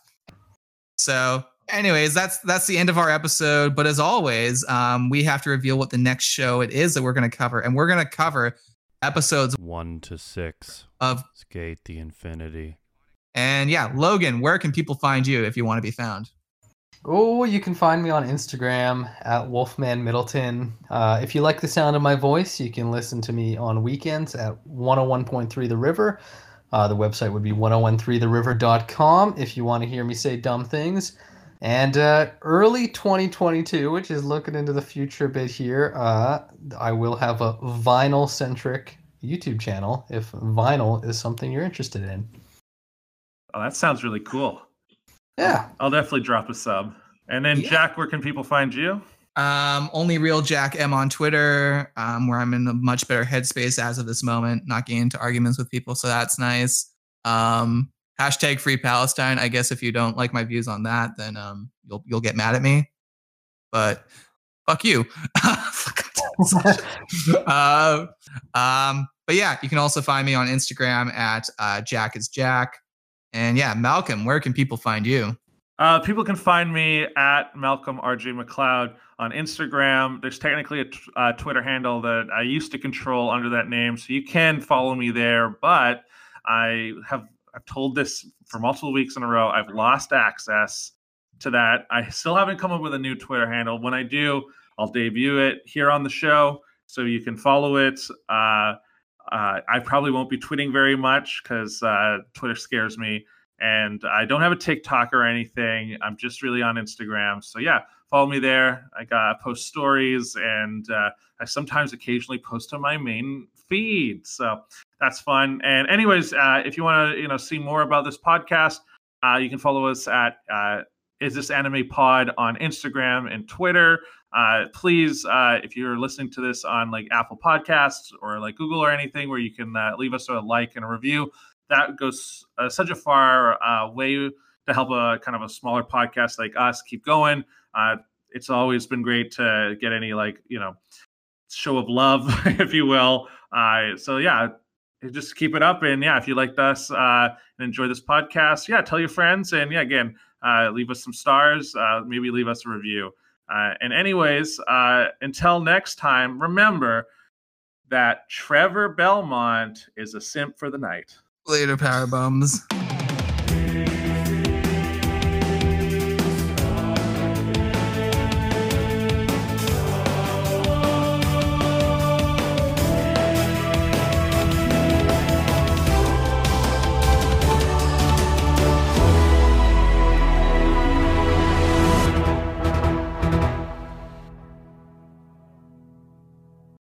So anyways that's that's the end of our episode but as always um, we have to reveal what the next show it is that we're going to cover and we're going to cover episodes one to six of SK8 the Infinity and yeah logan where can people find you if you want to be found oh you can find me on instagram at wolfman middleton uh, if you like the sound of my voice you can listen to me on weekends at 101.3 the river uh, the website would be 1013theriver.com if you want to hear me say dumb things and uh, early 2022, which is looking into the future a bit here, uh, I will have a vinyl centric YouTube channel if vinyl is something you're interested in. Oh, that sounds really cool. Yeah. I'll, definitely drop a sub. And then, yeah. Jack, where can people find you? Um, only real Jack M on Twitter, um, where I'm in a much better headspace as of this moment, not getting into arguments with people, so that's nice. Um, hashtag free Palestine. I guess if you don't like my views on that, then um, you'll you'll get mad at me. But fuck you. uh, um, but yeah, you can also find me on Instagram at uh, Jack is Jack. And yeah, Malcolm, where can people find you? Uh, people can find me at Malcolm RJ McLeod on Instagram. There's technically a t- uh, Twitter handle that I used to control under that name, so you can follow me there. But I have I've told this for multiple weeks in a row. I've lost access to that. I still haven't come up with a new Twitter handle. When I do, I'll debut it here on the show so you can follow it. Uh, uh, I probably won't be tweeting very much because uh, Twitter scares me. And I don't have a TikTok or anything. I'm just really on Instagram. So, yeah, follow me there. I got post stories and uh, I sometimes occasionally post on my main feed. So that's fun. And anyways, uh, if you want to you know see more about this podcast, uh, you can follow us at uh, is this anime pod on Instagram and Twitter. Uh, please, uh, if you're listening to this on like Apple Podcasts or like Google or anything, where you can uh, leave us a like and a review, that goes uh, such a far uh, way to help a kind of a smaller podcast like us keep going. Uh, it's always been great to get any like you know show of love, if you will. So yeah, just keep it up. And yeah, if you liked us uh, and enjoy this podcast, yeah, tell your friends. And yeah, again, leave us some stars. Uh, maybe leave us a review. Uh, and anyways, uh, until next time, remember that Trevor Belmont is a simp for the night. Later, power bums.